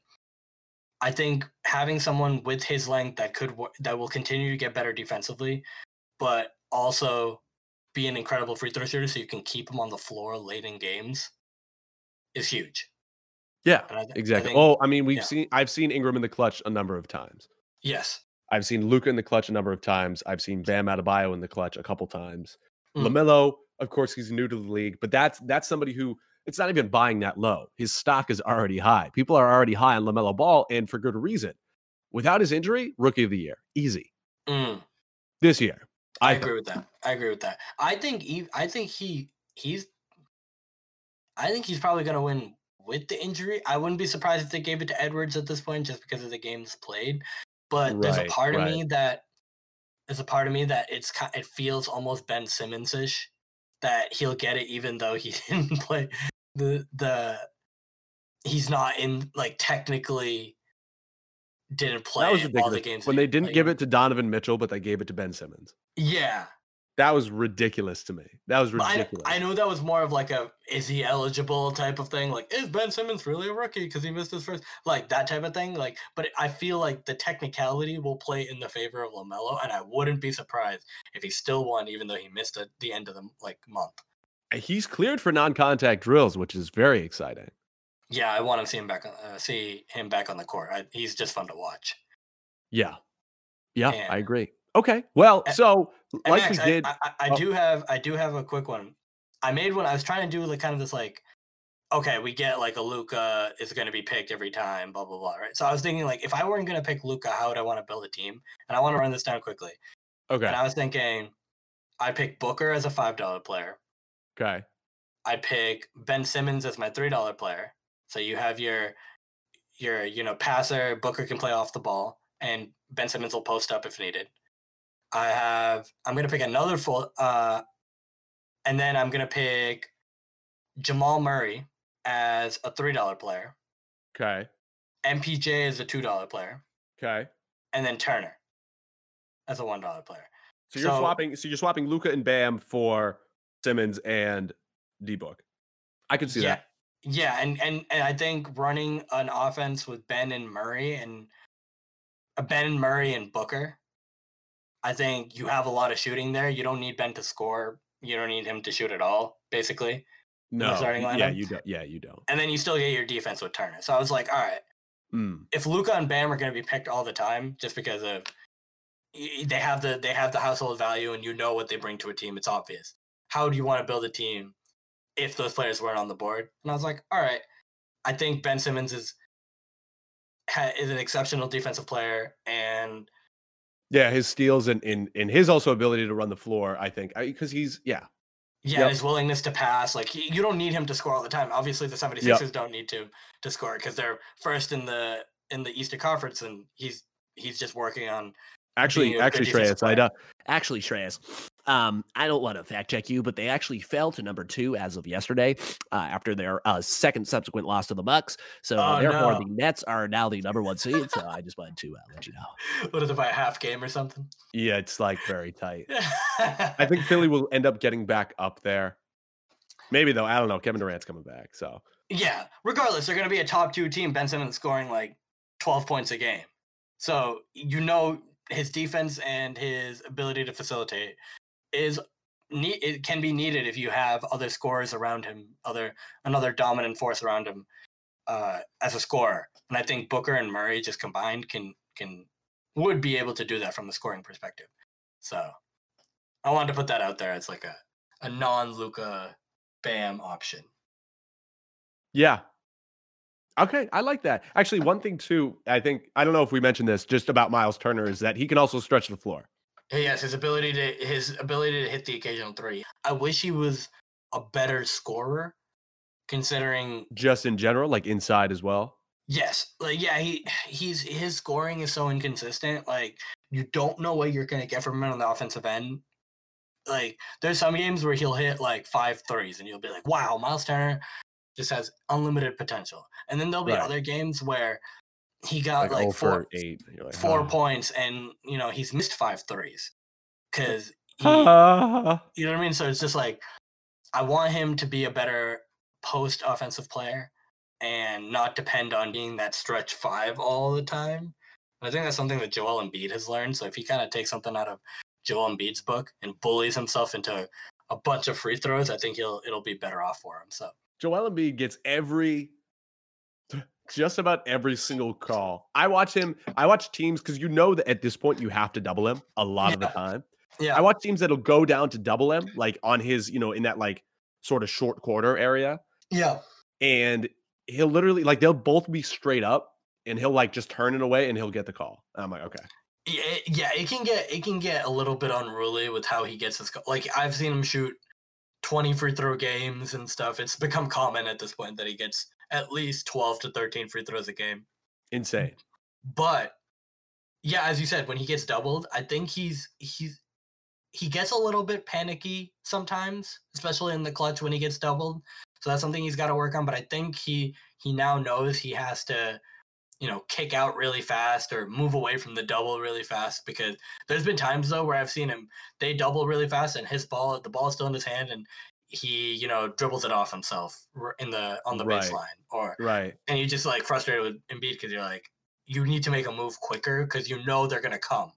[SPEAKER 2] I think having someone with his length that could that will continue to get better defensively, but also be an incredible free throw shooter, so you can keep him on the floor late in games, is huge.
[SPEAKER 1] Yeah, th- exactly. I think, oh, I mean, we've yeah. seen I've seen Ingram in the clutch a number of times.
[SPEAKER 2] Yes,
[SPEAKER 1] I've seen Luka in the clutch a number of times. I've seen Bam Adebayo in the clutch a couple times. Mm. LaMelo, of course, he's new to the league, but that's that's somebody who it's not even buying that low. His stock is already high. People are already high on LaMelo Ball, and for good reason. Without his injury, rookie of the year, easy.
[SPEAKER 2] Mm.
[SPEAKER 1] This year,
[SPEAKER 2] I, I agree with that. I agree with that. I think he, I think he he's I think he's probably going to win with the injury. I wouldn't be surprised if they gave it to Edwards at this point just because of the games played. But right, there's a part right. of me that there's a part of me that it's it feels almost Ben Simmons ish that he'll get it even though he [LAUGHS] didn't play the the he's not in like technically didn't play that was ridiculous. all the games
[SPEAKER 1] when they didn't give it to Donovan Mitchell, but they gave it to Ben Simmons.
[SPEAKER 2] Yeah,
[SPEAKER 1] that was ridiculous to me. That was ridiculous.
[SPEAKER 2] I, I, know that was more of like a is he eligible type of thing. Like, is Ben Simmons really a rookie because he missed his first like that type of thing. Like, but I feel like the technicality will play in the favor of LaMelo, and I wouldn't be surprised if he still won, even though he missed at the end of the like month.
[SPEAKER 1] He's cleared for non-contact drills, which is very exciting.
[SPEAKER 2] Yeah, I want to see him back. Uh, see him back on the court. I, he's just fun to watch.
[SPEAKER 1] Yeah, yeah, and, I agree. Okay. Well, so like Max, we did,
[SPEAKER 2] I, I, I oh. do have I do have a quick one. I made one. I was trying to do like kind of this like, okay, we get like a Luka is going to be picked every time, blah blah blah, right? So I was thinking like, if I weren't going to pick Luka, how would I want to build a team? And I want to run this down quickly.
[SPEAKER 1] Okay.
[SPEAKER 2] And I was thinking, I pick Booker as a five dollar player.
[SPEAKER 1] Okay.
[SPEAKER 2] I pick Ben Simmons as my three dollar player. So you have your your you know passer. Booker can play off the ball, and Ben Simmons will post up if needed. I have I'm gonna pick another full uh and then I'm gonna pick Jamal Murray as a three dollar player.
[SPEAKER 1] Okay.
[SPEAKER 2] MPJ is a two dollar player.
[SPEAKER 1] Okay.
[SPEAKER 2] And then Turner as a one dollar player.
[SPEAKER 1] So you're so, swapping so you're swapping Luka and Bam for Simmons and D Book. I can see
[SPEAKER 2] yeah,
[SPEAKER 1] that.
[SPEAKER 2] Yeah, and, and and I think running an offense with Ben and Murray and uh, Ben and Murray and Booker I think you have a lot of shooting there. You don't need Ben to score. You don't need him to shoot at all, basically.
[SPEAKER 1] No, starting lineup. yeah, you don't. Yeah, you don't.
[SPEAKER 2] And then you still get your defense with Turner. So I was like, all right,
[SPEAKER 1] mm.
[SPEAKER 2] if Luka and Bam are going to be picked all the time, just because of they have the they have the household value and you know what they bring to a team, it's obvious. How do you want to build a team if those players weren't on the board? And I was like, all right, I think Ben Simmons is is an exceptional defensive player and
[SPEAKER 1] yeah, his steals and in in his also ability to run the floor, I think, because he's yeah.
[SPEAKER 2] Yeah, yep. his willingness to pass. Like he, you don't need him to score all the time. Obviously, the 76ers yep. don't need to to score because they're first in the in the Eastern Conference, and he's he's just working on
[SPEAKER 1] Actually, actually, Shreyas, I don't.
[SPEAKER 3] Actually, Shreyas, um, I don't want to fact check you, but they actually fell to number two as of yesterday, uh, after their uh, second subsequent loss to the Bucks. So oh, therefore, no. the Nets are now the number one seed. So I just wanted to uh, let you know. [LAUGHS]
[SPEAKER 2] What is it by a half game or something?
[SPEAKER 1] Yeah, it's like very tight. [LAUGHS] I think Philly will end up getting back up there. Maybe though, I don't know. Kevin Durant's coming back, so
[SPEAKER 2] yeah. Regardless, they're going to be a top two team. Ben Simmons scoring like twelve points a game. So you know his defense and his ability to facilitate is it can be needed if you have other scorers around him, other another dominant force around him uh, as a scorer. And I think Booker and Murray just combined can can would be able to do that from the scoring perspective. So I wanted to put that out there as like a a non Luka Bam option.
[SPEAKER 1] Yeah, Okay, I like that. Actually, one thing too, I think I don't know if we mentioned this just about Miles Turner is that he can also stretch the floor.
[SPEAKER 2] Yes, his ability to his ability to hit the occasional three. I wish he was a better scorer considering
[SPEAKER 1] Just in general, like inside as well.
[SPEAKER 2] yes, like yeah, he he's his scoring is so inconsistent. Like you don't know what you're gonna get from him on the offensive end. Like there's some games where he'll hit like five threes and you'll be like, wow, Miles Turner just has unlimited potential. And then there'll be
[SPEAKER 1] Right.
[SPEAKER 2] other games where he got
[SPEAKER 1] Like,
[SPEAKER 2] like,
[SPEAKER 1] oh
[SPEAKER 2] four
[SPEAKER 1] for eight. Like,
[SPEAKER 2] four
[SPEAKER 1] "Oh."
[SPEAKER 2] points and you know he's missed five threes because [LAUGHS] [LAUGHS] you know what I mean? So it's just like I want him to be a better post offensive player and not depend on being that stretch five all the time. And I think that's something that Joel Embiid has learned. So if he kind of takes something out of Joel Embiid's book and bullies himself into a bunch of free throws, I think he'll it'll be better off for him. So
[SPEAKER 1] Joel Embiid gets every, just about every single call. I watch him. I watch teams because you know that at this point you have to double him a lot of the time.
[SPEAKER 2] yeah,
[SPEAKER 1] I watch teams that'll go down to double him, like on his, you know, in that like sort of short quarter area,
[SPEAKER 2] yeah,
[SPEAKER 1] and he'll literally like they'll both be straight up, and he'll like just turn it away, and he'll get the call. And I'm like, okay,
[SPEAKER 2] yeah, it- yeah. It can get it can get a little bit unruly with how he gets his co- like I've seen him shoot twenty free throw games and stuff. It's become common at this point that he gets at least twelve to thirteen free throws a game.
[SPEAKER 1] insane.
[SPEAKER 2] But yeah, as you said, when he gets doubled, I think he's he's he gets a little bit panicky sometimes, especially in the clutch when he gets doubled. So that's something he's got to work on. But I think he he now knows he has to, you know, kick out really fast or move away from the double really fast because there's been times though where I've seen him they double really fast and his ball the ball is still in his hand and he you know dribbles it off himself in the on the
[SPEAKER 1] Right.
[SPEAKER 2] baseline or
[SPEAKER 1] Right.
[SPEAKER 2] and you just like frustrated with Embiid because you're like, you need to make a move quicker because you know they're gonna come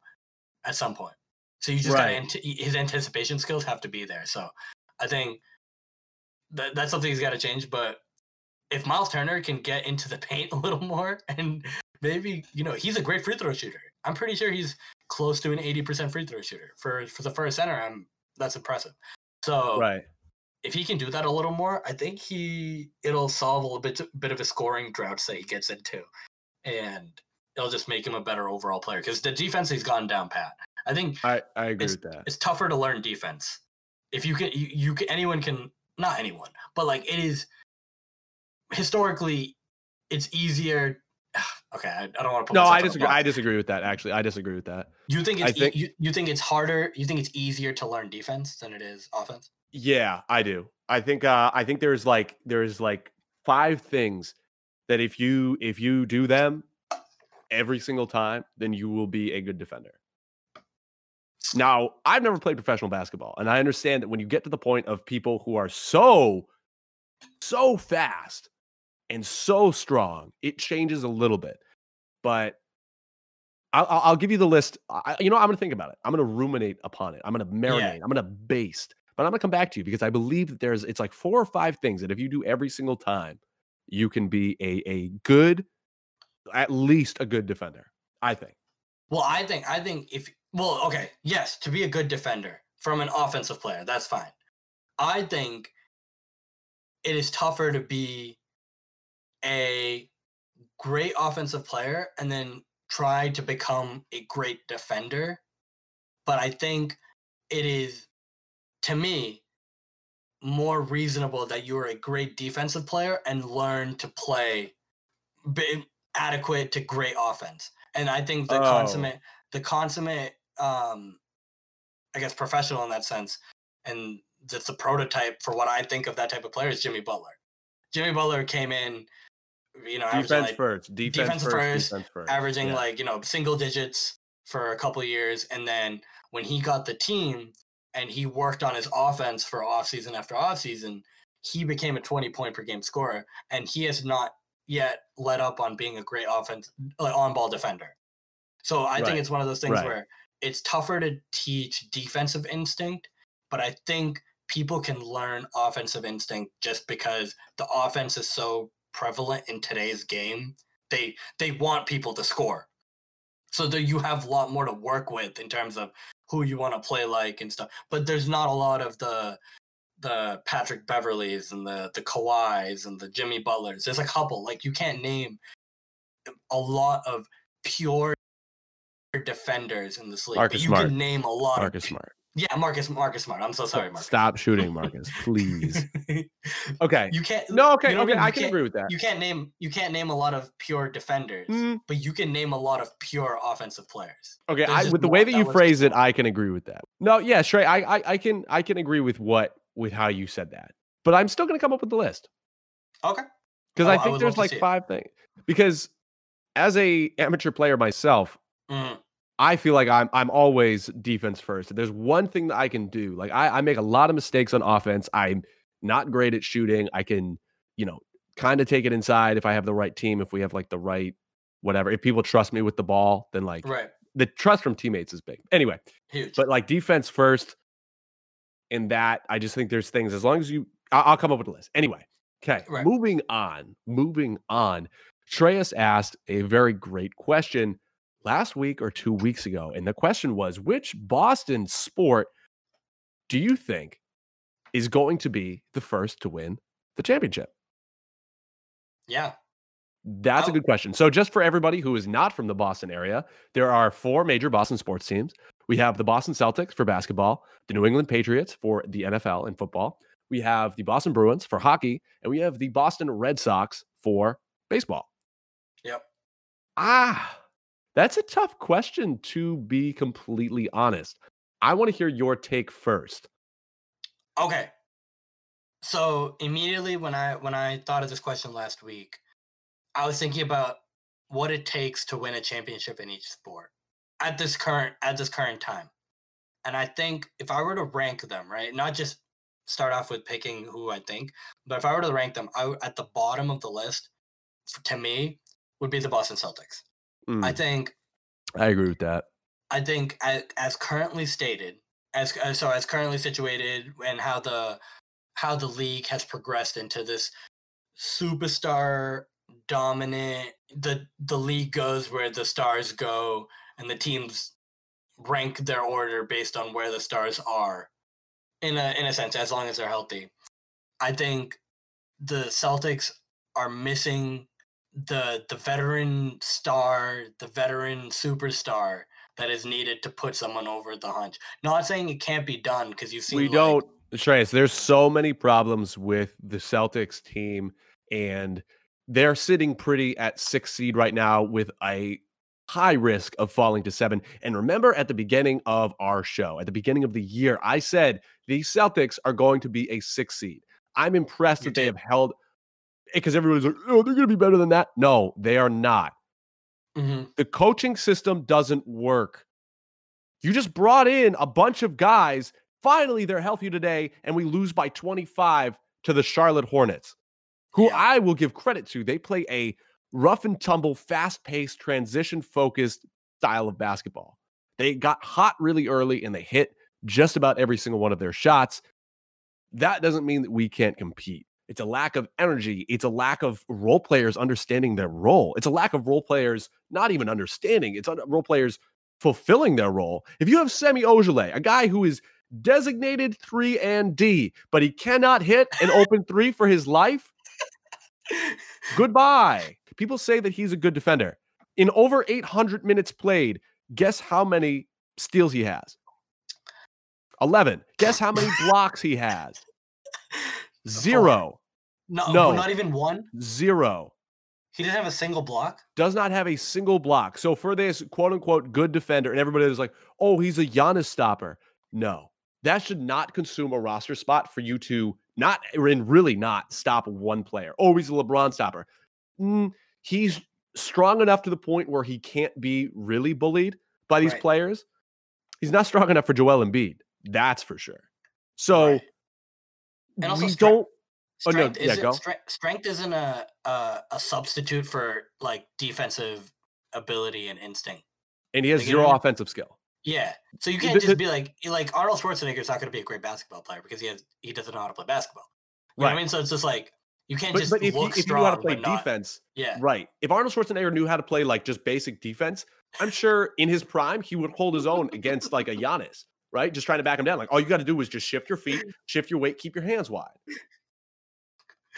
[SPEAKER 2] at some point. So you just
[SPEAKER 1] Right.
[SPEAKER 2] gotta his anticipation skills have to be there. So I think that that's something he's got to change. But if Miles Turner can get into the [LAUGHS] paint a little more and maybe you know he's a great free throw shooter. I'm pretty sure he's close to an 80% free throw shooter for for the first center. I'm that's impressive. So
[SPEAKER 1] Right.
[SPEAKER 2] If he can do that a little more, I think he it'll solve a little bit bit of a scoring drought that he gets into, and it'll just make him a better overall player because the defense he's gone down pat. I think
[SPEAKER 1] I I agree with that.
[SPEAKER 2] it's tougher to learn defense. If you can, you, you can, anyone can, not anyone, but like it is historically, it's easier. [SIGHS] Okay, I, I don't want to put
[SPEAKER 1] No, I disagree. I disagree with that. Actually, I disagree with that.
[SPEAKER 2] You think it's e-
[SPEAKER 1] think-
[SPEAKER 2] you, you think it's harder? You think it's easier to learn defense than it is offense?
[SPEAKER 1] Yeah, I do. I think uh I think there's like there's like five things that if you if you do them every single time, then you will be a good defender. Now, I've never played professional basketball, and I understand that when you get to the point of people who are so so fast and so strong, it changes a little bit. But I'll, I'll give you the list. I, you know, I'm going to think about it. I'm going to ruminate upon it. I'm going to marinate. I'm going to baste. But I'm to come back to you because I believe that there's it's like four or five things that if you do every single time, you can be a a good, at least a good defender. I think.
[SPEAKER 2] Well, I think I think if well, okay, yes, to be a good defender from an offensive player, that's fine. I think it is tougher to be a great offensive player and then try to become a great defender. But I think it is to me more reasonable that you're a great defensive player and learn to play be adequate to great offense. And I think the
[SPEAKER 1] Oh.
[SPEAKER 2] consummate the consummate um I guess professional in that sense and that's the prototype for what I think of that type of player is Jimmy Butler. Jimmy Butler came in, you know, averaging
[SPEAKER 1] Defense
[SPEAKER 2] like,
[SPEAKER 1] first. Defense,
[SPEAKER 2] defense
[SPEAKER 1] first,
[SPEAKER 2] first,
[SPEAKER 1] Defense first.
[SPEAKER 2] averaging
[SPEAKER 1] Yeah.
[SPEAKER 2] like you know single digits for a couple years and then when he got the team and he worked on his offense for offseason after offseason he became a 20 point per game scorer and he has not yet let up on being a great offense uh, like on ball defender so i
[SPEAKER 1] Right.
[SPEAKER 2] think it's one of those things
[SPEAKER 1] Right.
[SPEAKER 2] where it's tougher to teach defensive instinct but i think people can learn offensive instinct just because the offense is so prevalent in today's game they they want people to score so that you have a lot more to work with in terms of who you want to play like and stuff but there's not a lot of the the Patrick Beverleys and the the Kawhis and the Jimmy Butlers there's a couple like you can't name a lot of pure defenders in this league
[SPEAKER 1] Marcus
[SPEAKER 2] but you
[SPEAKER 1] Smart.
[SPEAKER 2] can name a lot
[SPEAKER 1] Marcus
[SPEAKER 2] of
[SPEAKER 1] Smart.
[SPEAKER 2] Yeah, Marcus Marcus Smart. I'm so sorry, Marcus.
[SPEAKER 1] Stop shooting, [LAUGHS] Marcus, please. [LAUGHS] Okay.
[SPEAKER 2] you can't.
[SPEAKER 1] No, okay,
[SPEAKER 2] you know
[SPEAKER 1] okay,
[SPEAKER 2] I mean?
[SPEAKER 1] I can agree with that.
[SPEAKER 2] You can't name you can't name a lot of pure defenders,
[SPEAKER 1] Mm,
[SPEAKER 2] but you can name a lot of pure offensive players.
[SPEAKER 1] okay, I, with the way that
[SPEAKER 2] that
[SPEAKER 1] you phrase it, I can agree with that. No, yeah, Shrey, I, I, I can, I can agree with what, with how you said that, but I'm still going to come up with the list.
[SPEAKER 2] Okay.
[SPEAKER 1] because
[SPEAKER 2] Oh,
[SPEAKER 1] I
[SPEAKER 2] I
[SPEAKER 1] think
[SPEAKER 2] would
[SPEAKER 1] there's like
[SPEAKER 2] see it.
[SPEAKER 1] five things. Because as a amateur player myself,
[SPEAKER 2] Mhm.
[SPEAKER 1] I feel like I'm I'm always defense first. If there's one thing that I can do, like I, I make a lot of mistakes on offense. I'm not great at shooting. I can, you know, kind of take it inside if I have the right team, if we have like the right whatever. If people trust me with the ball, then like
[SPEAKER 2] Right.
[SPEAKER 1] the trust from teammates is big. Anyway,
[SPEAKER 2] Huge.
[SPEAKER 1] but like defense first. In that, I just think there's things as long as you, I'll, I'll come up with a list. Anyway, okay,
[SPEAKER 2] Right.
[SPEAKER 1] moving on. Moving on. Shreyas asked a very great question last week or two weeks ago, and the question was, which Boston sport do you think is going to be the first to win the championship?
[SPEAKER 2] yeah.
[SPEAKER 1] That's a good question. So, just for everybody who is not from the Boston area, there are four major Boston sports teams. We have the Boston Celtics for basketball, the New England Patriots for the NFL and football. We have the Boston Bruins for hockey, and we have the Boston Red Sox for baseball.
[SPEAKER 2] Yep.
[SPEAKER 1] Ah, that's a tough question to be completely honest. I want to hear your take first.
[SPEAKER 2] Okay. So immediately when I when I thought of this question last week, I was thinking about what it takes to win a championship in each sport at this current at this current time. And I think if I were to rank them, right, not just start off with picking who I think, but if I were to rank them, I, at the bottom of the list, to me, would be the Boston Celtics.
[SPEAKER 1] Mm,
[SPEAKER 2] I think.
[SPEAKER 1] I, agree with that.
[SPEAKER 2] I think as, currently stated, as uh, so as currently situated, and how the how the league has progressed into this superstar dominant. The the league goes where the stars go, and the teams rank their order based on where the stars are. In a in a sense, as long as they're healthy, I think the Celtics are missing the the veteran star, the veteran superstar that is needed to put someone over the hunch. Not saying it can't be done because you've seen
[SPEAKER 1] we
[SPEAKER 2] like-
[SPEAKER 1] don't Shreyas, there's so many problems with the Celtics team, and they're sitting pretty at six seed right now with a high risk of falling to seven. And remember at the beginning of our show, at the beginning of the year, I said the Celtics are going to be a six seed. I'm impressed
[SPEAKER 2] You
[SPEAKER 1] that they have held because everybody's like, oh, they're going to be better than that. No, they are not.
[SPEAKER 2] Mhm.
[SPEAKER 1] The coaching system doesn't work. You just brought in a bunch of guys. Finally, they're healthy today, and we lose by 25 to the Charlotte Hornets, who
[SPEAKER 2] Yeah.
[SPEAKER 1] I will give credit to. They play a rough and tumble, fast paced, transition focused style of basketball. They got hot really early and they hit just about every single one of their shots. That doesn't mean that we can't compete. It's a lack of energy. It's a lack of role players understanding their role. It's a lack of role players not even understanding. It's role players fulfilling their role. If you have Semi Ojeleye, a guy who is designated 3 and D, but he cannot hit an open [LAUGHS] 3 for his life, goodbye. People say that he's a good defender. In over 800 minutes played, guess how many steals he has? 11. Guess how many blocks he has? Zero.
[SPEAKER 2] No,
[SPEAKER 1] No.
[SPEAKER 2] not even one.
[SPEAKER 1] Zero.
[SPEAKER 2] He didn't have a single block.
[SPEAKER 1] Does not have a single block. So for this quote unquote good defender, and everybody is like, oh, he's a Giannis stopper. No, that should not consume a roster spot for you to not, and really not stop one player. Oh, he's a LeBron stopper. Mm, he's strong enough to the point where he can't be really bullied by these
[SPEAKER 2] Right.
[SPEAKER 1] players. He's not strong enough for Joel Embiid. That's for sure. So
[SPEAKER 2] Right. And also
[SPEAKER 1] we
[SPEAKER 2] stre-
[SPEAKER 1] don't. Oh, no,
[SPEAKER 2] Strength
[SPEAKER 1] yeah,
[SPEAKER 2] isn't
[SPEAKER 1] go.
[SPEAKER 2] stre- strength isn't a, a a substitute for like defensive ability and instinct.
[SPEAKER 1] And he has
[SPEAKER 2] Like, you know
[SPEAKER 1] zero
[SPEAKER 2] I mean?
[SPEAKER 1] offensive skill.
[SPEAKER 2] Yeah, so you can't
[SPEAKER 1] the-
[SPEAKER 2] just be like like Arnold Schwarzenegger's not going to be a great basketball player because he has he doesn't know how to play basketball. You know what I mean? So it's just like you can't
[SPEAKER 1] But,
[SPEAKER 2] just
[SPEAKER 1] but if,
[SPEAKER 2] look
[SPEAKER 1] if you
[SPEAKER 2] strong
[SPEAKER 1] knew how to play
[SPEAKER 2] but not.
[SPEAKER 1] defense,
[SPEAKER 2] Yeah,
[SPEAKER 1] Right. If Arnold Schwarzenegger knew how to play like just basic defense, I'm sure in his prime he would hold his own against like a Giannis, right? Just trying to back him down. Like all you got to do is just shift your feet, [LAUGHS] shift your weight, keep your hands wide.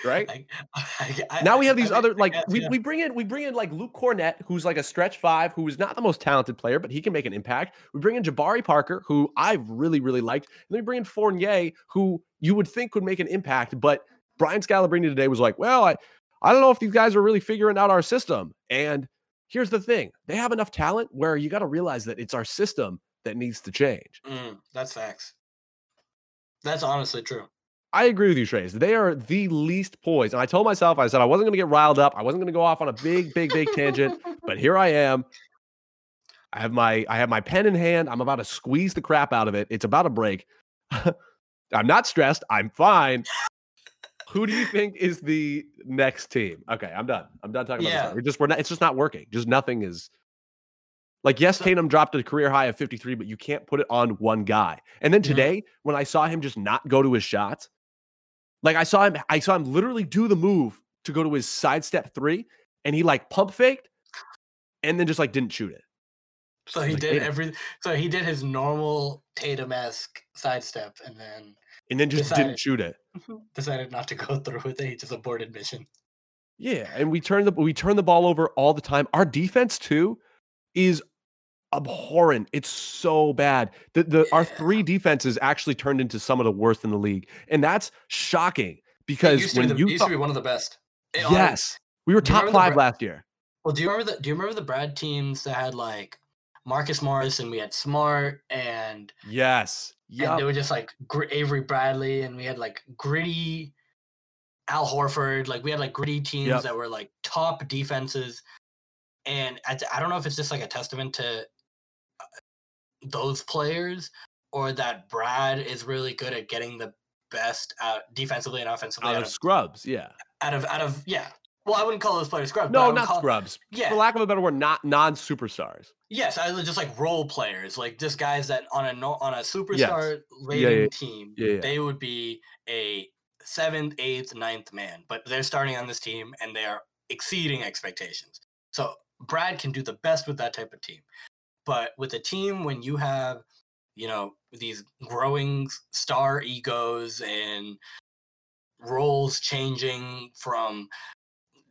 [SPEAKER 1] right?
[SPEAKER 2] I, I, I,
[SPEAKER 1] now we have these other like
[SPEAKER 2] guess,
[SPEAKER 1] we,
[SPEAKER 2] yeah.
[SPEAKER 1] we bring in we bring in like Luke Kornet, who's like a stretch five, who is not the most talented player, but he can make an impact. We bring in Jabari Parker, who I've really really liked, and then we bring in Fournier, who you would think would make an impact, but Brian Scalabrine today was like, well, I I don't know if these guys are really figuring out our system. And here's the thing: they have enough talent where you got to realize that it's our system that needs to change.
[SPEAKER 2] Mm, that's facts. That's honestly true.
[SPEAKER 1] I agree with you, Trace. They are the least poised. And I told myself, I said I wasn't going to get riled up. I wasn't going to go off on a big, big, big tangent. But here I am. I have my I have my pen in hand. I'm about to squeeze the crap out of it. It's about to break. [LAUGHS] I'm not stressed. I'm fine. Who do you think is the next team? Okay, I'm done. I'm done talking about
[SPEAKER 2] Yeah.
[SPEAKER 1] this. We're just we're not. It's just not working. Just nothing is. Like yes, Tatum dropped a career high of 53, but you can't put it on one guy. And then
[SPEAKER 2] Mhm.
[SPEAKER 1] today, when I saw him just not go to his shots, like I saw him, I saw him literally do the move to go to his sidestep three, and he like pump faked, and then just like didn't shoot it.
[SPEAKER 2] So he
[SPEAKER 1] Like
[SPEAKER 2] did
[SPEAKER 1] Tatum.
[SPEAKER 2] every. So he did his normal Tatum-esque sidestep, and then
[SPEAKER 1] And then just didn't shoot it.
[SPEAKER 2] decided not to go [LAUGHS] through with it. He just aborted mission.
[SPEAKER 1] Yeah, and we turn the we turn the ball over all the time. Our defense too is abhorrent. It's so bad. The the our three defenses actually turned into some of the worst in the league, and that's shocking because
[SPEAKER 2] used to, be
[SPEAKER 1] when
[SPEAKER 2] the,
[SPEAKER 1] you
[SPEAKER 2] used to be one of the best. It
[SPEAKER 1] yes, we were top
[SPEAKER 2] remember the
[SPEAKER 1] five last year.
[SPEAKER 2] Well, do you remember the Do you remember the Brad teams that had like Marcus Morris and we had Smart and
[SPEAKER 1] Yes,
[SPEAKER 2] and
[SPEAKER 1] yeah,
[SPEAKER 2] they were just like Avery Bradley and we had like gritty Al Horford. Like we had like gritty teams
[SPEAKER 1] Yep.
[SPEAKER 2] that were like top defenses. And I, I don't know if it's just like a testament to those players or that Brad is really good at getting the best out defensively and offensively
[SPEAKER 1] out
[SPEAKER 2] out
[SPEAKER 1] of
[SPEAKER 2] of,
[SPEAKER 1] scrubs. Yeah,
[SPEAKER 2] out of out of yeah. Well, I wouldn't call those players scrubs.
[SPEAKER 1] no, not
[SPEAKER 2] call,
[SPEAKER 1] scrubs.
[SPEAKER 2] Yeah,
[SPEAKER 1] For lack of a better word, not non superstars.
[SPEAKER 2] Yes, I just like role players, like just guys that on a on a superstar
[SPEAKER 1] yeah,
[SPEAKER 2] rating
[SPEAKER 1] yeah.
[SPEAKER 2] team,
[SPEAKER 1] Yeah, yeah.
[SPEAKER 2] they would be a seventh, eighth, ninth man, but they're starting on this team and they are exceeding expectations. So Brad can do the best with that type of team, but with a team when you have, you know, these growing star egos and roles changing from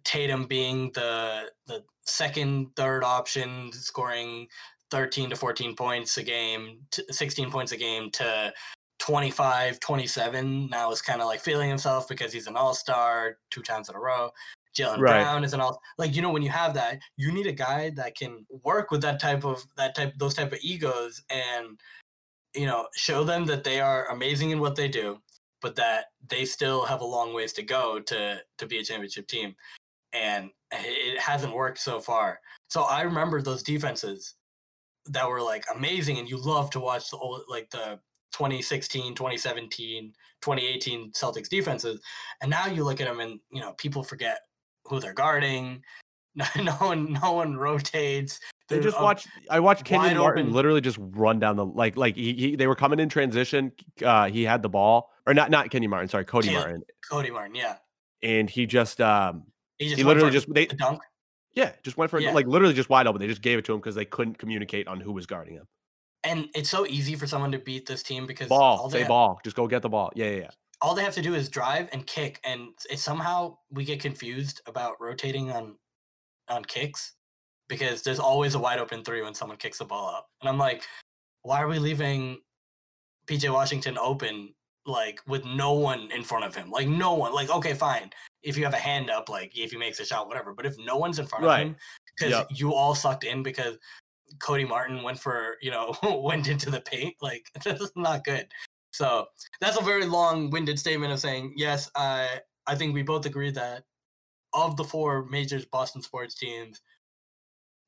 [SPEAKER 2] Tatum being the the second, third option, scoring 13 to 14 points a game, t- 16 points a game to 25, 27. Now is kind of like feeling himself because he's an all-star two times in a row. Jaylen
[SPEAKER 1] Right.
[SPEAKER 2] Brown is an all like you know when you have that, you need a guy that can work with that type of that type those type of egos and you know show them that they are amazing in what they do, but that they still have a long ways to go to to be a championship team and it hasn't worked so far. So I remember those defenses that were like amazing and you love to watch the old like the 2016, 2017, 2018 Celtics defenses. And now you look at them and you know people forget who they're guarding. [LAUGHS] No, no one no one rotates.
[SPEAKER 1] They just watch. I watched Kenyon Martin
[SPEAKER 2] open.
[SPEAKER 1] literally just run down the like like he, he they were coming in transition. Uh, he had the ball or not not Kenyon Martin. Sorry, Cody
[SPEAKER 2] Taylor-
[SPEAKER 1] Martin,
[SPEAKER 2] Cody Martin, yeah.
[SPEAKER 1] and he just um
[SPEAKER 2] He just
[SPEAKER 1] he literally just they
[SPEAKER 2] dunk.
[SPEAKER 1] yeah just went for
[SPEAKER 2] Yeah.
[SPEAKER 1] like literally just wide open. They just gave it to him because they couldn't communicate on who was guarding him.
[SPEAKER 2] And it's so easy for someone to beat this team because
[SPEAKER 1] Ball,
[SPEAKER 2] all
[SPEAKER 1] say
[SPEAKER 2] ha-
[SPEAKER 1] ball, just go get the ball. Yeah, yeah, yeah.
[SPEAKER 2] All they have to do is drive and kick and somehow we get confused about rotating on on kicks because there's always a wide open three when someone kicks the ball up and i'm like why are we leaving pj washington open like with no one in front of him like no one like okay fine if you have a hand up like if he makes a shot whatever but if no one's in front
[SPEAKER 1] Right.
[SPEAKER 2] of him because
[SPEAKER 1] Yep.
[SPEAKER 2] you all sucked in because cody martin went for you know [LAUGHS] went into the paint like [LAUGHS] this is not good so that's a very long-winded statement of saying yes. I I think we both agree that of the four major Boston sports teams,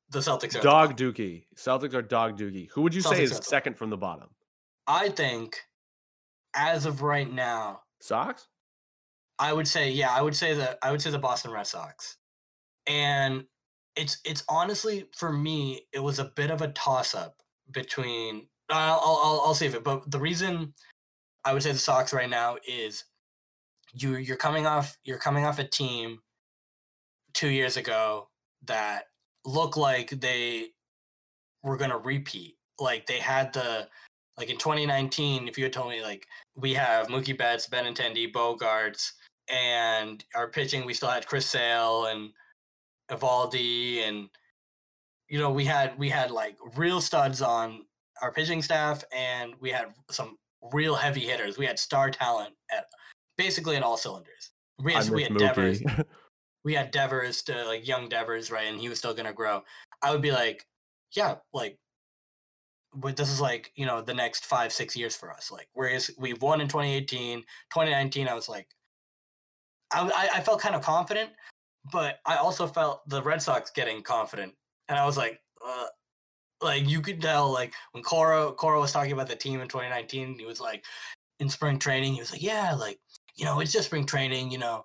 [SPEAKER 2] the Celtics are the
[SPEAKER 1] Dog. Dookie. Celtics are dog Dookie. Who would you say is
[SPEAKER 2] the-
[SPEAKER 1] second from the bottom?
[SPEAKER 2] I think, as of right now,
[SPEAKER 1] Sox.
[SPEAKER 2] I would say yeah. I would say that I would say the Boston Red Sox, and it's it's honestly for me it was a bit of a toss up between. I'll, I'll I'll I'll save it, but the reason I would say the Sox right now is you you're coming off you're coming off a team two years ago that looked like they were gonna repeat. Like they had the like in 2019, if you had told me like we have Mookie Betts, Benintendi, Bogaerts, and our pitching we still had Chris Sale and Eovaldi and you know we had we had like real studs on our pitching staff and we had some real heavy hitters. We had star talent at basically in all cylinders. We had, we had Devers, [LAUGHS] we had Devers to like young Devers, right? And he was still gonna grow. I would be like, yeah, like but this is like, you know, the next five, six years for us. Like whereas we've won in 2018, 2019, I was like I I, I felt kind of confident, but I also felt the Red Sox getting confident. And I was like, uh, like you could tell like when Cora Cora was talking about the team in 2019, he was like in spring training, he was like, Yeah, like, you know, it's just spring training, you know.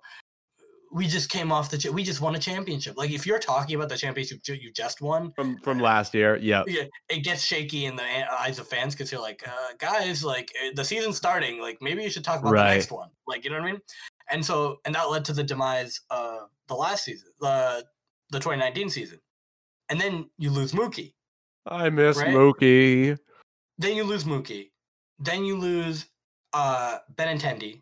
[SPEAKER 2] We just came off the cha- we just won a championship. Like if you're talking about the championship you just won,
[SPEAKER 1] from from last year. Yeah.
[SPEAKER 2] yeah, it gets shaky in the eyes of fans because you're like, uh, guys, like eh, the season's starting. Like maybe you should talk about
[SPEAKER 1] Right.
[SPEAKER 2] the next one. Like you know what I mean? And so and that led to the demise of the last season, the the 2019 season. And then you lose Mookie.
[SPEAKER 1] I miss
[SPEAKER 2] Right?
[SPEAKER 1] Mookie.
[SPEAKER 2] Then you lose Mookie. Then you lose uh Benintendi.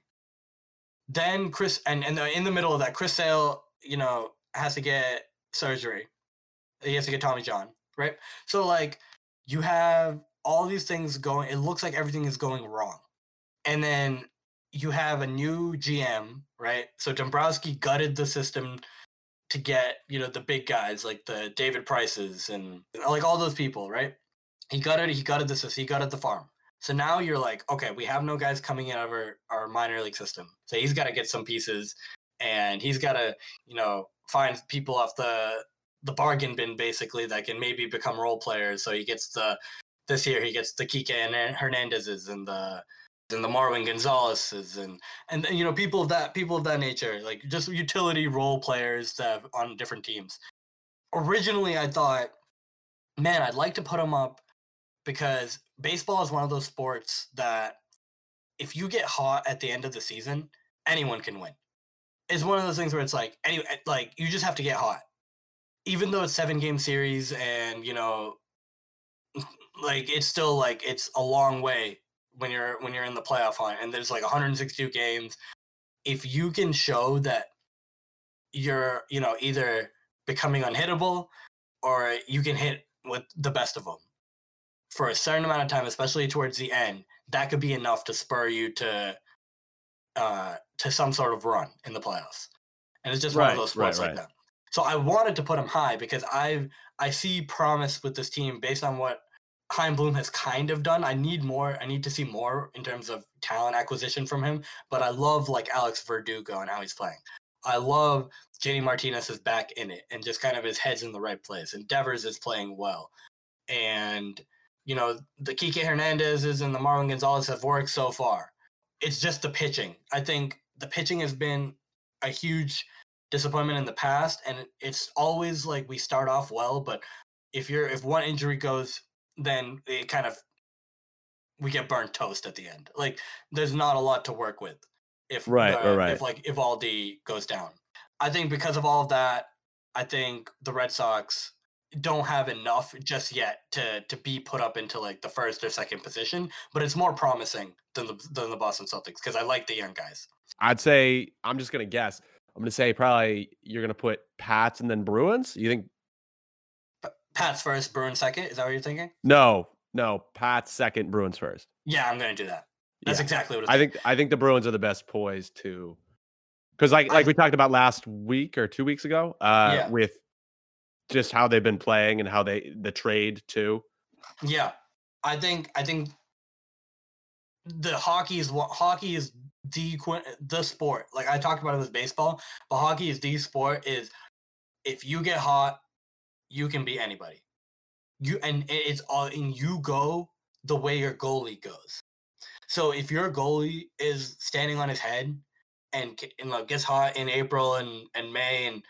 [SPEAKER 2] Then Chris and and the, in the middle of that, Chris Sale, you know, has to get surgery. He has to get Tommy John, right? So like you have all these things going. It looks like everything is going wrong, and then you have a new GM, right? So Dombrowski gutted the system to get you know the big guys like the David Prices and like all those people, right? He gutted he gutted the system, he gutted the farm. So now you're like, okay, we have no guys coming in out of our, our minor league system. So he's got to get some pieces, and he's got to you know find people off the the bargain bin basically that can maybe become role players. So he gets the this year he gets the Kike and Hernandez's and the and the Marwin Gonzalez's and and you know people of that people of that nature like just utility role players that on different teams. Originally, I thought, man, I'd like to put him up because baseball is one of those sports that if you get hot at the end of the season, anyone can win. It's one of those things where it's like any eh, like you just have to get hot. Even though it's seven game series and you know like it's still like it's a long way when you're when you're in the playoff hunt and there's like 162 games. If you can show that you're, you know, either becoming unhittable or you can hit with the best of them for a certain amount of time, especially towards the end, that could be enough to spur you to uh to some sort of run in the playoffs. And it's just one of those
[SPEAKER 1] right,
[SPEAKER 2] sports like that. So I wanted to put him high because I I see promise with this team based on what Chaim Bloom has kind of done. I need more. I need to see more in terms of talent acquisition from him. But I love like Alex Verdugo and how he's playing. I love JD Martinez is back in it and just kind of his head's in the right place. And Devers is playing well. And you know, the Kike Hernandez's and the Marwin Gonzalez have worked so far. It's just the pitching. I think the pitching has been a huge disappointment in the past, and it's always like we start off well, but if you're if one injury goes, then it kind of we get burnt toast at the end. Like there's not a lot to work with if
[SPEAKER 1] Right, right, right.
[SPEAKER 2] if like Eovaldi goes down. I think because of all of that, I think the Red Sox don't have enough just yet to to be put up into like the first or second position, but it's more promising than the than the Boston Celtics because I like the young guys.
[SPEAKER 1] I'd say I'm just gonna guess. I'm gonna say probably you're gonna put Pats and then Bruins. You think
[SPEAKER 2] Pats first, Bruins second. Is that what you're thinking?
[SPEAKER 1] no, no, Pats second, Bruins first.
[SPEAKER 2] Yeah, I'm gonna do that. That's
[SPEAKER 1] Yeah.
[SPEAKER 2] exactly what
[SPEAKER 1] I think I think the Bruins are the best poised to because like
[SPEAKER 2] I-
[SPEAKER 1] like we talked about last week or two weeks ago, uh
[SPEAKER 2] Yeah.
[SPEAKER 1] with just how they've been playing and how they the trade too.
[SPEAKER 2] Yeah, I think I think the hockey is what hockey is the the sport. Like I talked about it with baseball, but hockey is the sport. Is if you get hot, you can be anybody. You and it's all and you go the way your goalie goes. So if your goalie is standing on his head and, and like gets hot in April and, and May and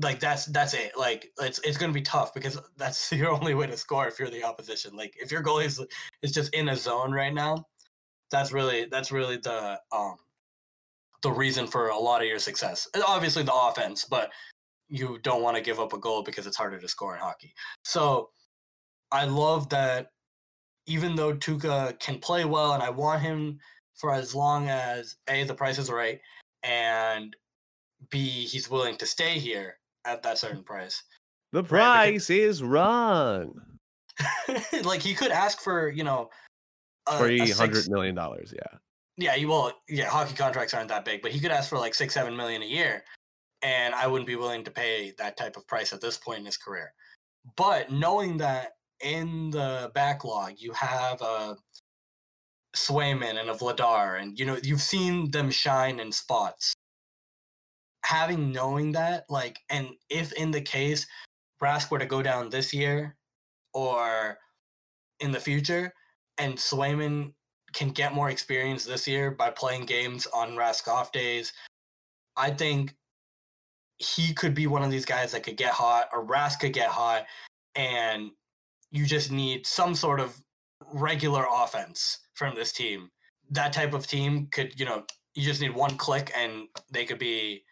[SPEAKER 2] like that's that's it. Like it's it's gonna be tough because that's [LAUGHS] your only way to score if you're the opposition. Like if your goalie is is just in a zone right now, that's really that's really the um the reason for a lot of your success. Obviously the offense, but you don't want to give up a goal because it's harder to score in hockey. So I love that even though Tuukka can play well and I want him for as long as A the price is right and B he's willing to stay here at that certain price.
[SPEAKER 1] The price is wrong. [LAUGHS]
[SPEAKER 2] like he could ask for, you know, a-
[SPEAKER 1] Three hundred million dollars. Yeah.
[SPEAKER 2] Yeah, you well, yeah, hockey contracts aren't that big, but he could ask for like six, seven million a year, and I wouldn't be willing to pay that type of price at this point in his career. But knowing that in the backlog you have a Swayman and a Vladar, and you know you've seen them shine in spots. Having knowing that, like, and if in the case Rask were to go down this year or in the future, and Swayman can get more experience this year by playing games on Rask off days. I think he could be one of these guys that could get hot, or Rask could get hot, and you just need some sort of regular offense from this team. That type of team could, you know, you just need one click and they could be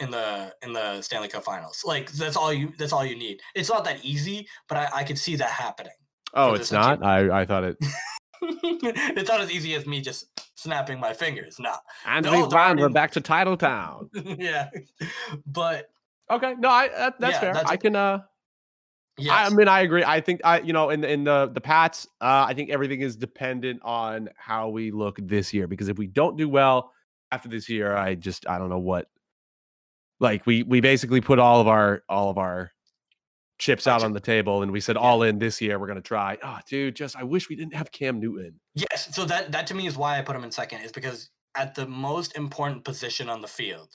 [SPEAKER 2] in the in the Stanley Cup Finals. Like that's all you that's all you need. It's not that easy, but I, I could see that happening.
[SPEAKER 1] Oh, it's not. I I thought it. [LAUGHS] [LAUGHS]
[SPEAKER 2] it's not as easy as me just snapping my fingers. No.
[SPEAKER 1] Anthony
[SPEAKER 2] No,
[SPEAKER 1] Brown, we're back to Title Town. [LAUGHS]
[SPEAKER 2] yeah. But
[SPEAKER 1] Okay, no, I that, that's
[SPEAKER 2] Yeah,
[SPEAKER 1] fair.
[SPEAKER 2] that's-
[SPEAKER 1] I can. uh
[SPEAKER 2] yes.
[SPEAKER 1] I mean, I agree. I think I, you know, in the in the the Pats, uh, I think everything is dependent on how we look this year. Because if we don't do well after this year, I just I don't know what. Like we we basically put all of our all of our chips out on the table, and we said all in this year. We're gonna try. Oh, dude, just I wish we didn't have Cam Newton.
[SPEAKER 2] yes. So that that to me is why I put him in second, is because at the most important position on the field,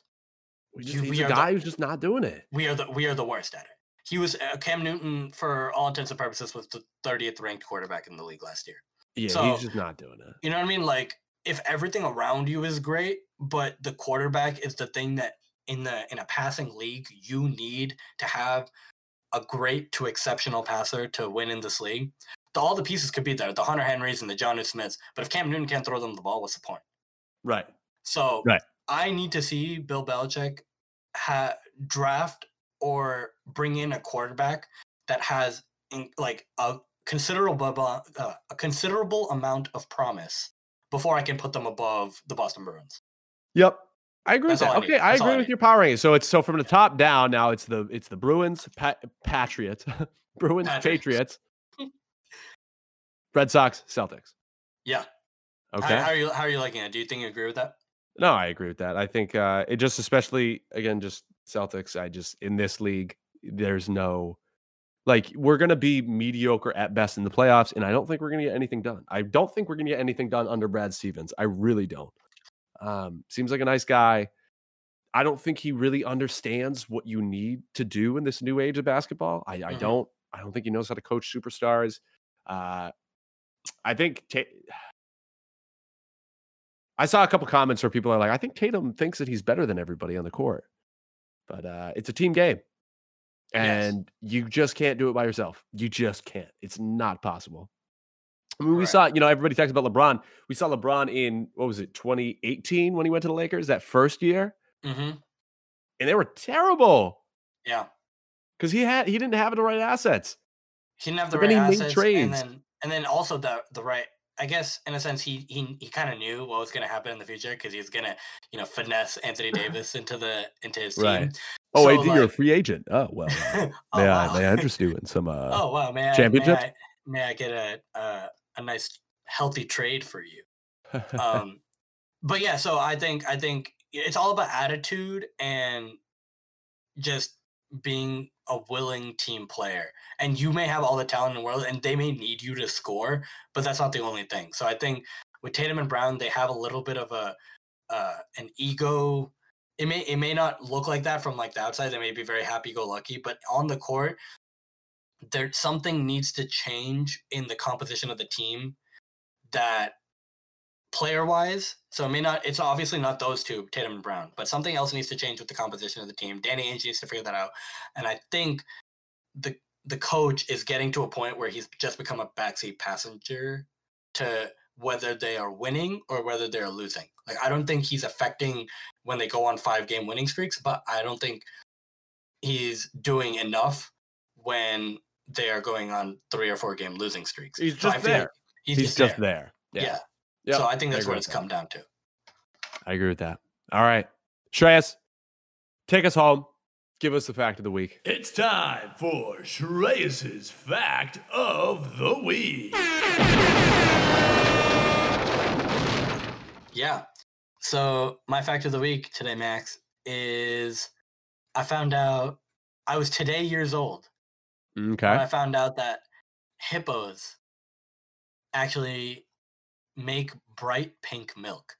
[SPEAKER 1] We just,
[SPEAKER 2] You-
[SPEAKER 1] he's
[SPEAKER 2] we
[SPEAKER 1] a
[SPEAKER 2] are the-
[SPEAKER 1] guy who's just not doing it.
[SPEAKER 2] we are the we are the worst at it. He was uh, Cam Newton for all intents and purposes was the 30th ranked quarterback in the league last year.
[SPEAKER 1] Yeah,
[SPEAKER 2] So-
[SPEAKER 1] he's just not doing it.
[SPEAKER 2] You know what I mean? Like if everything around you is great, but the quarterback is the thing that in the in a passing league you need to have a great to exceptional passer to win in this league. The, all the pieces could be there, the Hunter Henrys and the Jonnu Smiths. But if Cam Newton can't throw them the ball, what's the point?
[SPEAKER 1] Right.
[SPEAKER 2] So
[SPEAKER 1] Right.
[SPEAKER 2] I need to see Bill Belichick ha- draft or bring in a quarterback that has in, like a considerable uh, a considerable amount of promise before I can put them above the Boston Bruins.
[SPEAKER 1] Yep. I agree with that.
[SPEAKER 2] all I need.
[SPEAKER 1] Okay, I
[SPEAKER 2] That's
[SPEAKER 1] agree
[SPEAKER 2] I
[SPEAKER 1] with your power ranking. So it's so from the top down now it's the it's the Bruins, pa- Patriots, [LAUGHS] Bruins,
[SPEAKER 2] Patriots.
[SPEAKER 1] Patriots, [LAUGHS] Red Sox, Celtics.
[SPEAKER 2] Yeah. How-
[SPEAKER 1] Okay.
[SPEAKER 2] How, are you how are you liking it? Do you think you agree with that?
[SPEAKER 1] no, I agree with that. I think uh it just especially again just Celtics, I just in this league there's no like we're going to be mediocre at best in the playoffs and I don't think we're going to get anything done. I don't think we're going to get anything done under Brad Stevens. I really don't. Um seems like a nice guy. I don't think he really understands what you need to do in this new age of basketball. I, I
[SPEAKER 2] Mhm.
[SPEAKER 1] don't. I don't think he knows how to coach superstars. Uh, I think Ta- I saw a couple comments where people are like, "I think Tatum thinks that he's better than everybody on the court," but uh, it's a team game,
[SPEAKER 2] Yes.
[SPEAKER 1] and you just can't do it by yourself. You just can't. It's not possible. I mean, we
[SPEAKER 2] Right.
[SPEAKER 1] saw, you know, everybody talks about LeBron. We saw LeBron in what was it, 2018 when he went to the Lakers that first year
[SPEAKER 2] Mm-hmm.
[SPEAKER 1] and they were terrible
[SPEAKER 2] Yeah.
[SPEAKER 1] because he had he didn't have the right assets.
[SPEAKER 2] He didn't have the
[SPEAKER 1] But
[SPEAKER 2] right assets,
[SPEAKER 1] trades.
[SPEAKER 2] and then and then also the the right. I guess in a sense he he he kind of knew what was going to happen in the future because he was going to you know finesse Anthony [LAUGHS] Davis into the into his team.
[SPEAKER 1] Right. Oh,
[SPEAKER 2] So,
[SPEAKER 1] wait, you're a free agent. Oh well, [LAUGHS] uh,
[SPEAKER 2] oh,
[SPEAKER 1] may I
[SPEAKER 2] wow.
[SPEAKER 1] may I interest you in some [LAUGHS] uh,
[SPEAKER 2] oh wow, may I,
[SPEAKER 1] championships?
[SPEAKER 2] May I, may I get a, a a nice healthy trade for you? [LAUGHS] um but yeah so i think i think it's all about attitude and just being a willing team player. And you may have all the talent in the world and they may need you to score but that's not the only thing. So i think with tatum and brown they have a little bit of a uh an ego. It may it may not look like that from like the outside. They may be very happy go lucky but on the court there something needs to change in the composition of the team that player wise, so it may not it's obviously not those two, Tatum and Brown, but something else needs to change with the composition of the team. Danny Ainge needs to figure that out. And I think the the coach is getting to a point where he's just become a backseat passenger to whether they are winning or whether they're losing. Like I don't think he's affecting when they go on five game winning streaks, but I don't think he's doing enough when they are going on three or four game losing streaks.
[SPEAKER 1] He's
[SPEAKER 2] So
[SPEAKER 1] just
[SPEAKER 2] feel like
[SPEAKER 1] there.
[SPEAKER 2] He's,
[SPEAKER 1] He's,
[SPEAKER 2] just,
[SPEAKER 1] just
[SPEAKER 2] there.
[SPEAKER 1] there.
[SPEAKER 2] Yeah.
[SPEAKER 1] Yep,
[SPEAKER 2] So I think that's
[SPEAKER 1] agree
[SPEAKER 2] what
[SPEAKER 1] with
[SPEAKER 2] it's
[SPEAKER 1] that.
[SPEAKER 2] come down to.
[SPEAKER 1] I agree with that. All right, Shreyas, take us home. Give us the fact of the week.
[SPEAKER 4] It's time for Shreyas's fact of the week.
[SPEAKER 2] Yeah. So my fact of the week today, Max, is I found out I was today years old when
[SPEAKER 1] Okay.
[SPEAKER 2] I found out that hippos actually make bright pink milk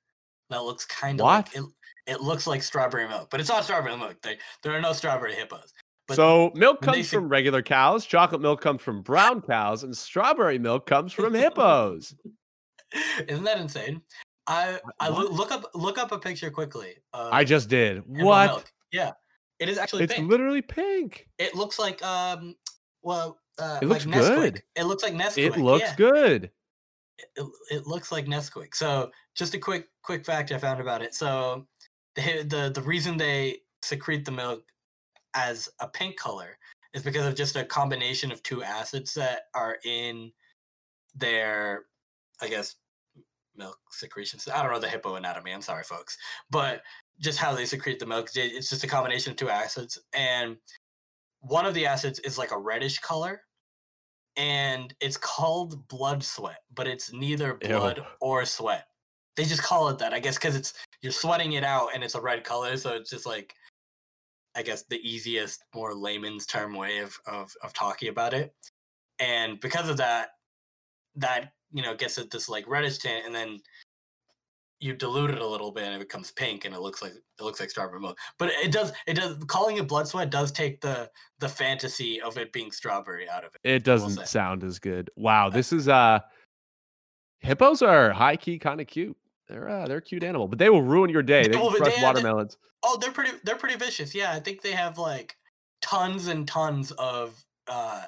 [SPEAKER 2] that looks kind of like it, it looks like strawberry milk, but it's not strawberry milk. They, there are no strawberry hippos. But
[SPEAKER 1] so milk comes from regular cows, chocolate milk comes from brown cows, and strawberry milk comes from hippos. [LAUGHS]
[SPEAKER 2] isn't that insane? I I
[SPEAKER 1] What?
[SPEAKER 2] look up look up a picture quickly.
[SPEAKER 1] I just did. What?
[SPEAKER 2] milk. Yeah, it is actually
[SPEAKER 1] It's
[SPEAKER 2] pink.
[SPEAKER 1] literally pink.
[SPEAKER 2] It looks like um, well, uh,
[SPEAKER 1] It looks
[SPEAKER 2] like
[SPEAKER 1] good.
[SPEAKER 2] It looks like Nesquik.
[SPEAKER 1] It looks
[SPEAKER 2] yeah.
[SPEAKER 1] good.
[SPEAKER 2] It, it looks like Nesquik. So just a quick quick fact I found about it. So [LAUGHS] the the the reason they secrete the milk as a pink color is because of just a combination of two acids that are in their, I guess, milk secretions. I don't know the hippo anatomy. I'm sorry, folks, but just how they secrete the milk. It's just a combination of two acids, and one of the acids is like a reddish color, and it's called blood sweat, but it's neither
[SPEAKER 1] Ew.
[SPEAKER 2] blood or sweat. They just call it that, I guess, because it's you're sweating it out and it's a red color, so it's just like, I guess, the easiest, more layman's term way of of, of talking about it. And because of that, that you know gets it this like reddish tint, and then you dilute it a little bit and it becomes pink and it looks like it looks like strawberry milk. But it does it does calling it blood sweat does take the the fantasy of it being strawberry out of it.
[SPEAKER 1] It doesn't
[SPEAKER 2] say.
[SPEAKER 1] sound as good. Wow, this is uh hippos are high key kind of cute. They're uh, they're a cute animal, but they will ruin your day. They
[SPEAKER 2] Well,
[SPEAKER 1] can
[SPEAKER 2] but
[SPEAKER 1] crush
[SPEAKER 2] they
[SPEAKER 1] watermelons.
[SPEAKER 2] Oh, they're pretty they're pretty vicious. Yeah, I think they have like tons and tons of uh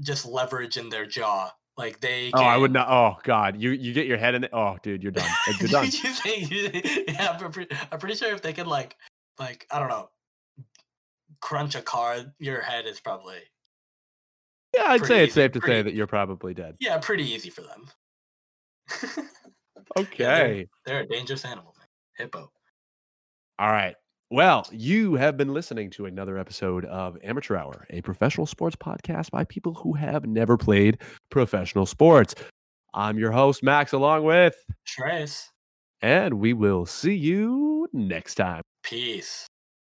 [SPEAKER 2] just leverage in their jaw. Like they
[SPEAKER 1] Oh, I would not. Oh God, you you get your head in it. Oh, dude, you're done. Like, [LAUGHS] You're done.
[SPEAKER 2] you think, [LAUGHS] yeah, I'm pretty, I'm pretty sure if they could like like I don't know crunch a car, your head is probably
[SPEAKER 1] Yeah, I'd say it's
[SPEAKER 2] easy,
[SPEAKER 1] safe to say that you're probably dead.
[SPEAKER 2] yeah, pretty easy for them. [LAUGHS]
[SPEAKER 1] Okay.
[SPEAKER 2] They're a dangerous animal, man. Hippo.
[SPEAKER 1] All right. Well, you have been listening to another episode of Amateur Hour, a professional sports podcast by people who have never played professional sports. I'm your host, Max, along with,
[SPEAKER 2] Shreyas.
[SPEAKER 1] and we will see you next time.
[SPEAKER 2] Peace.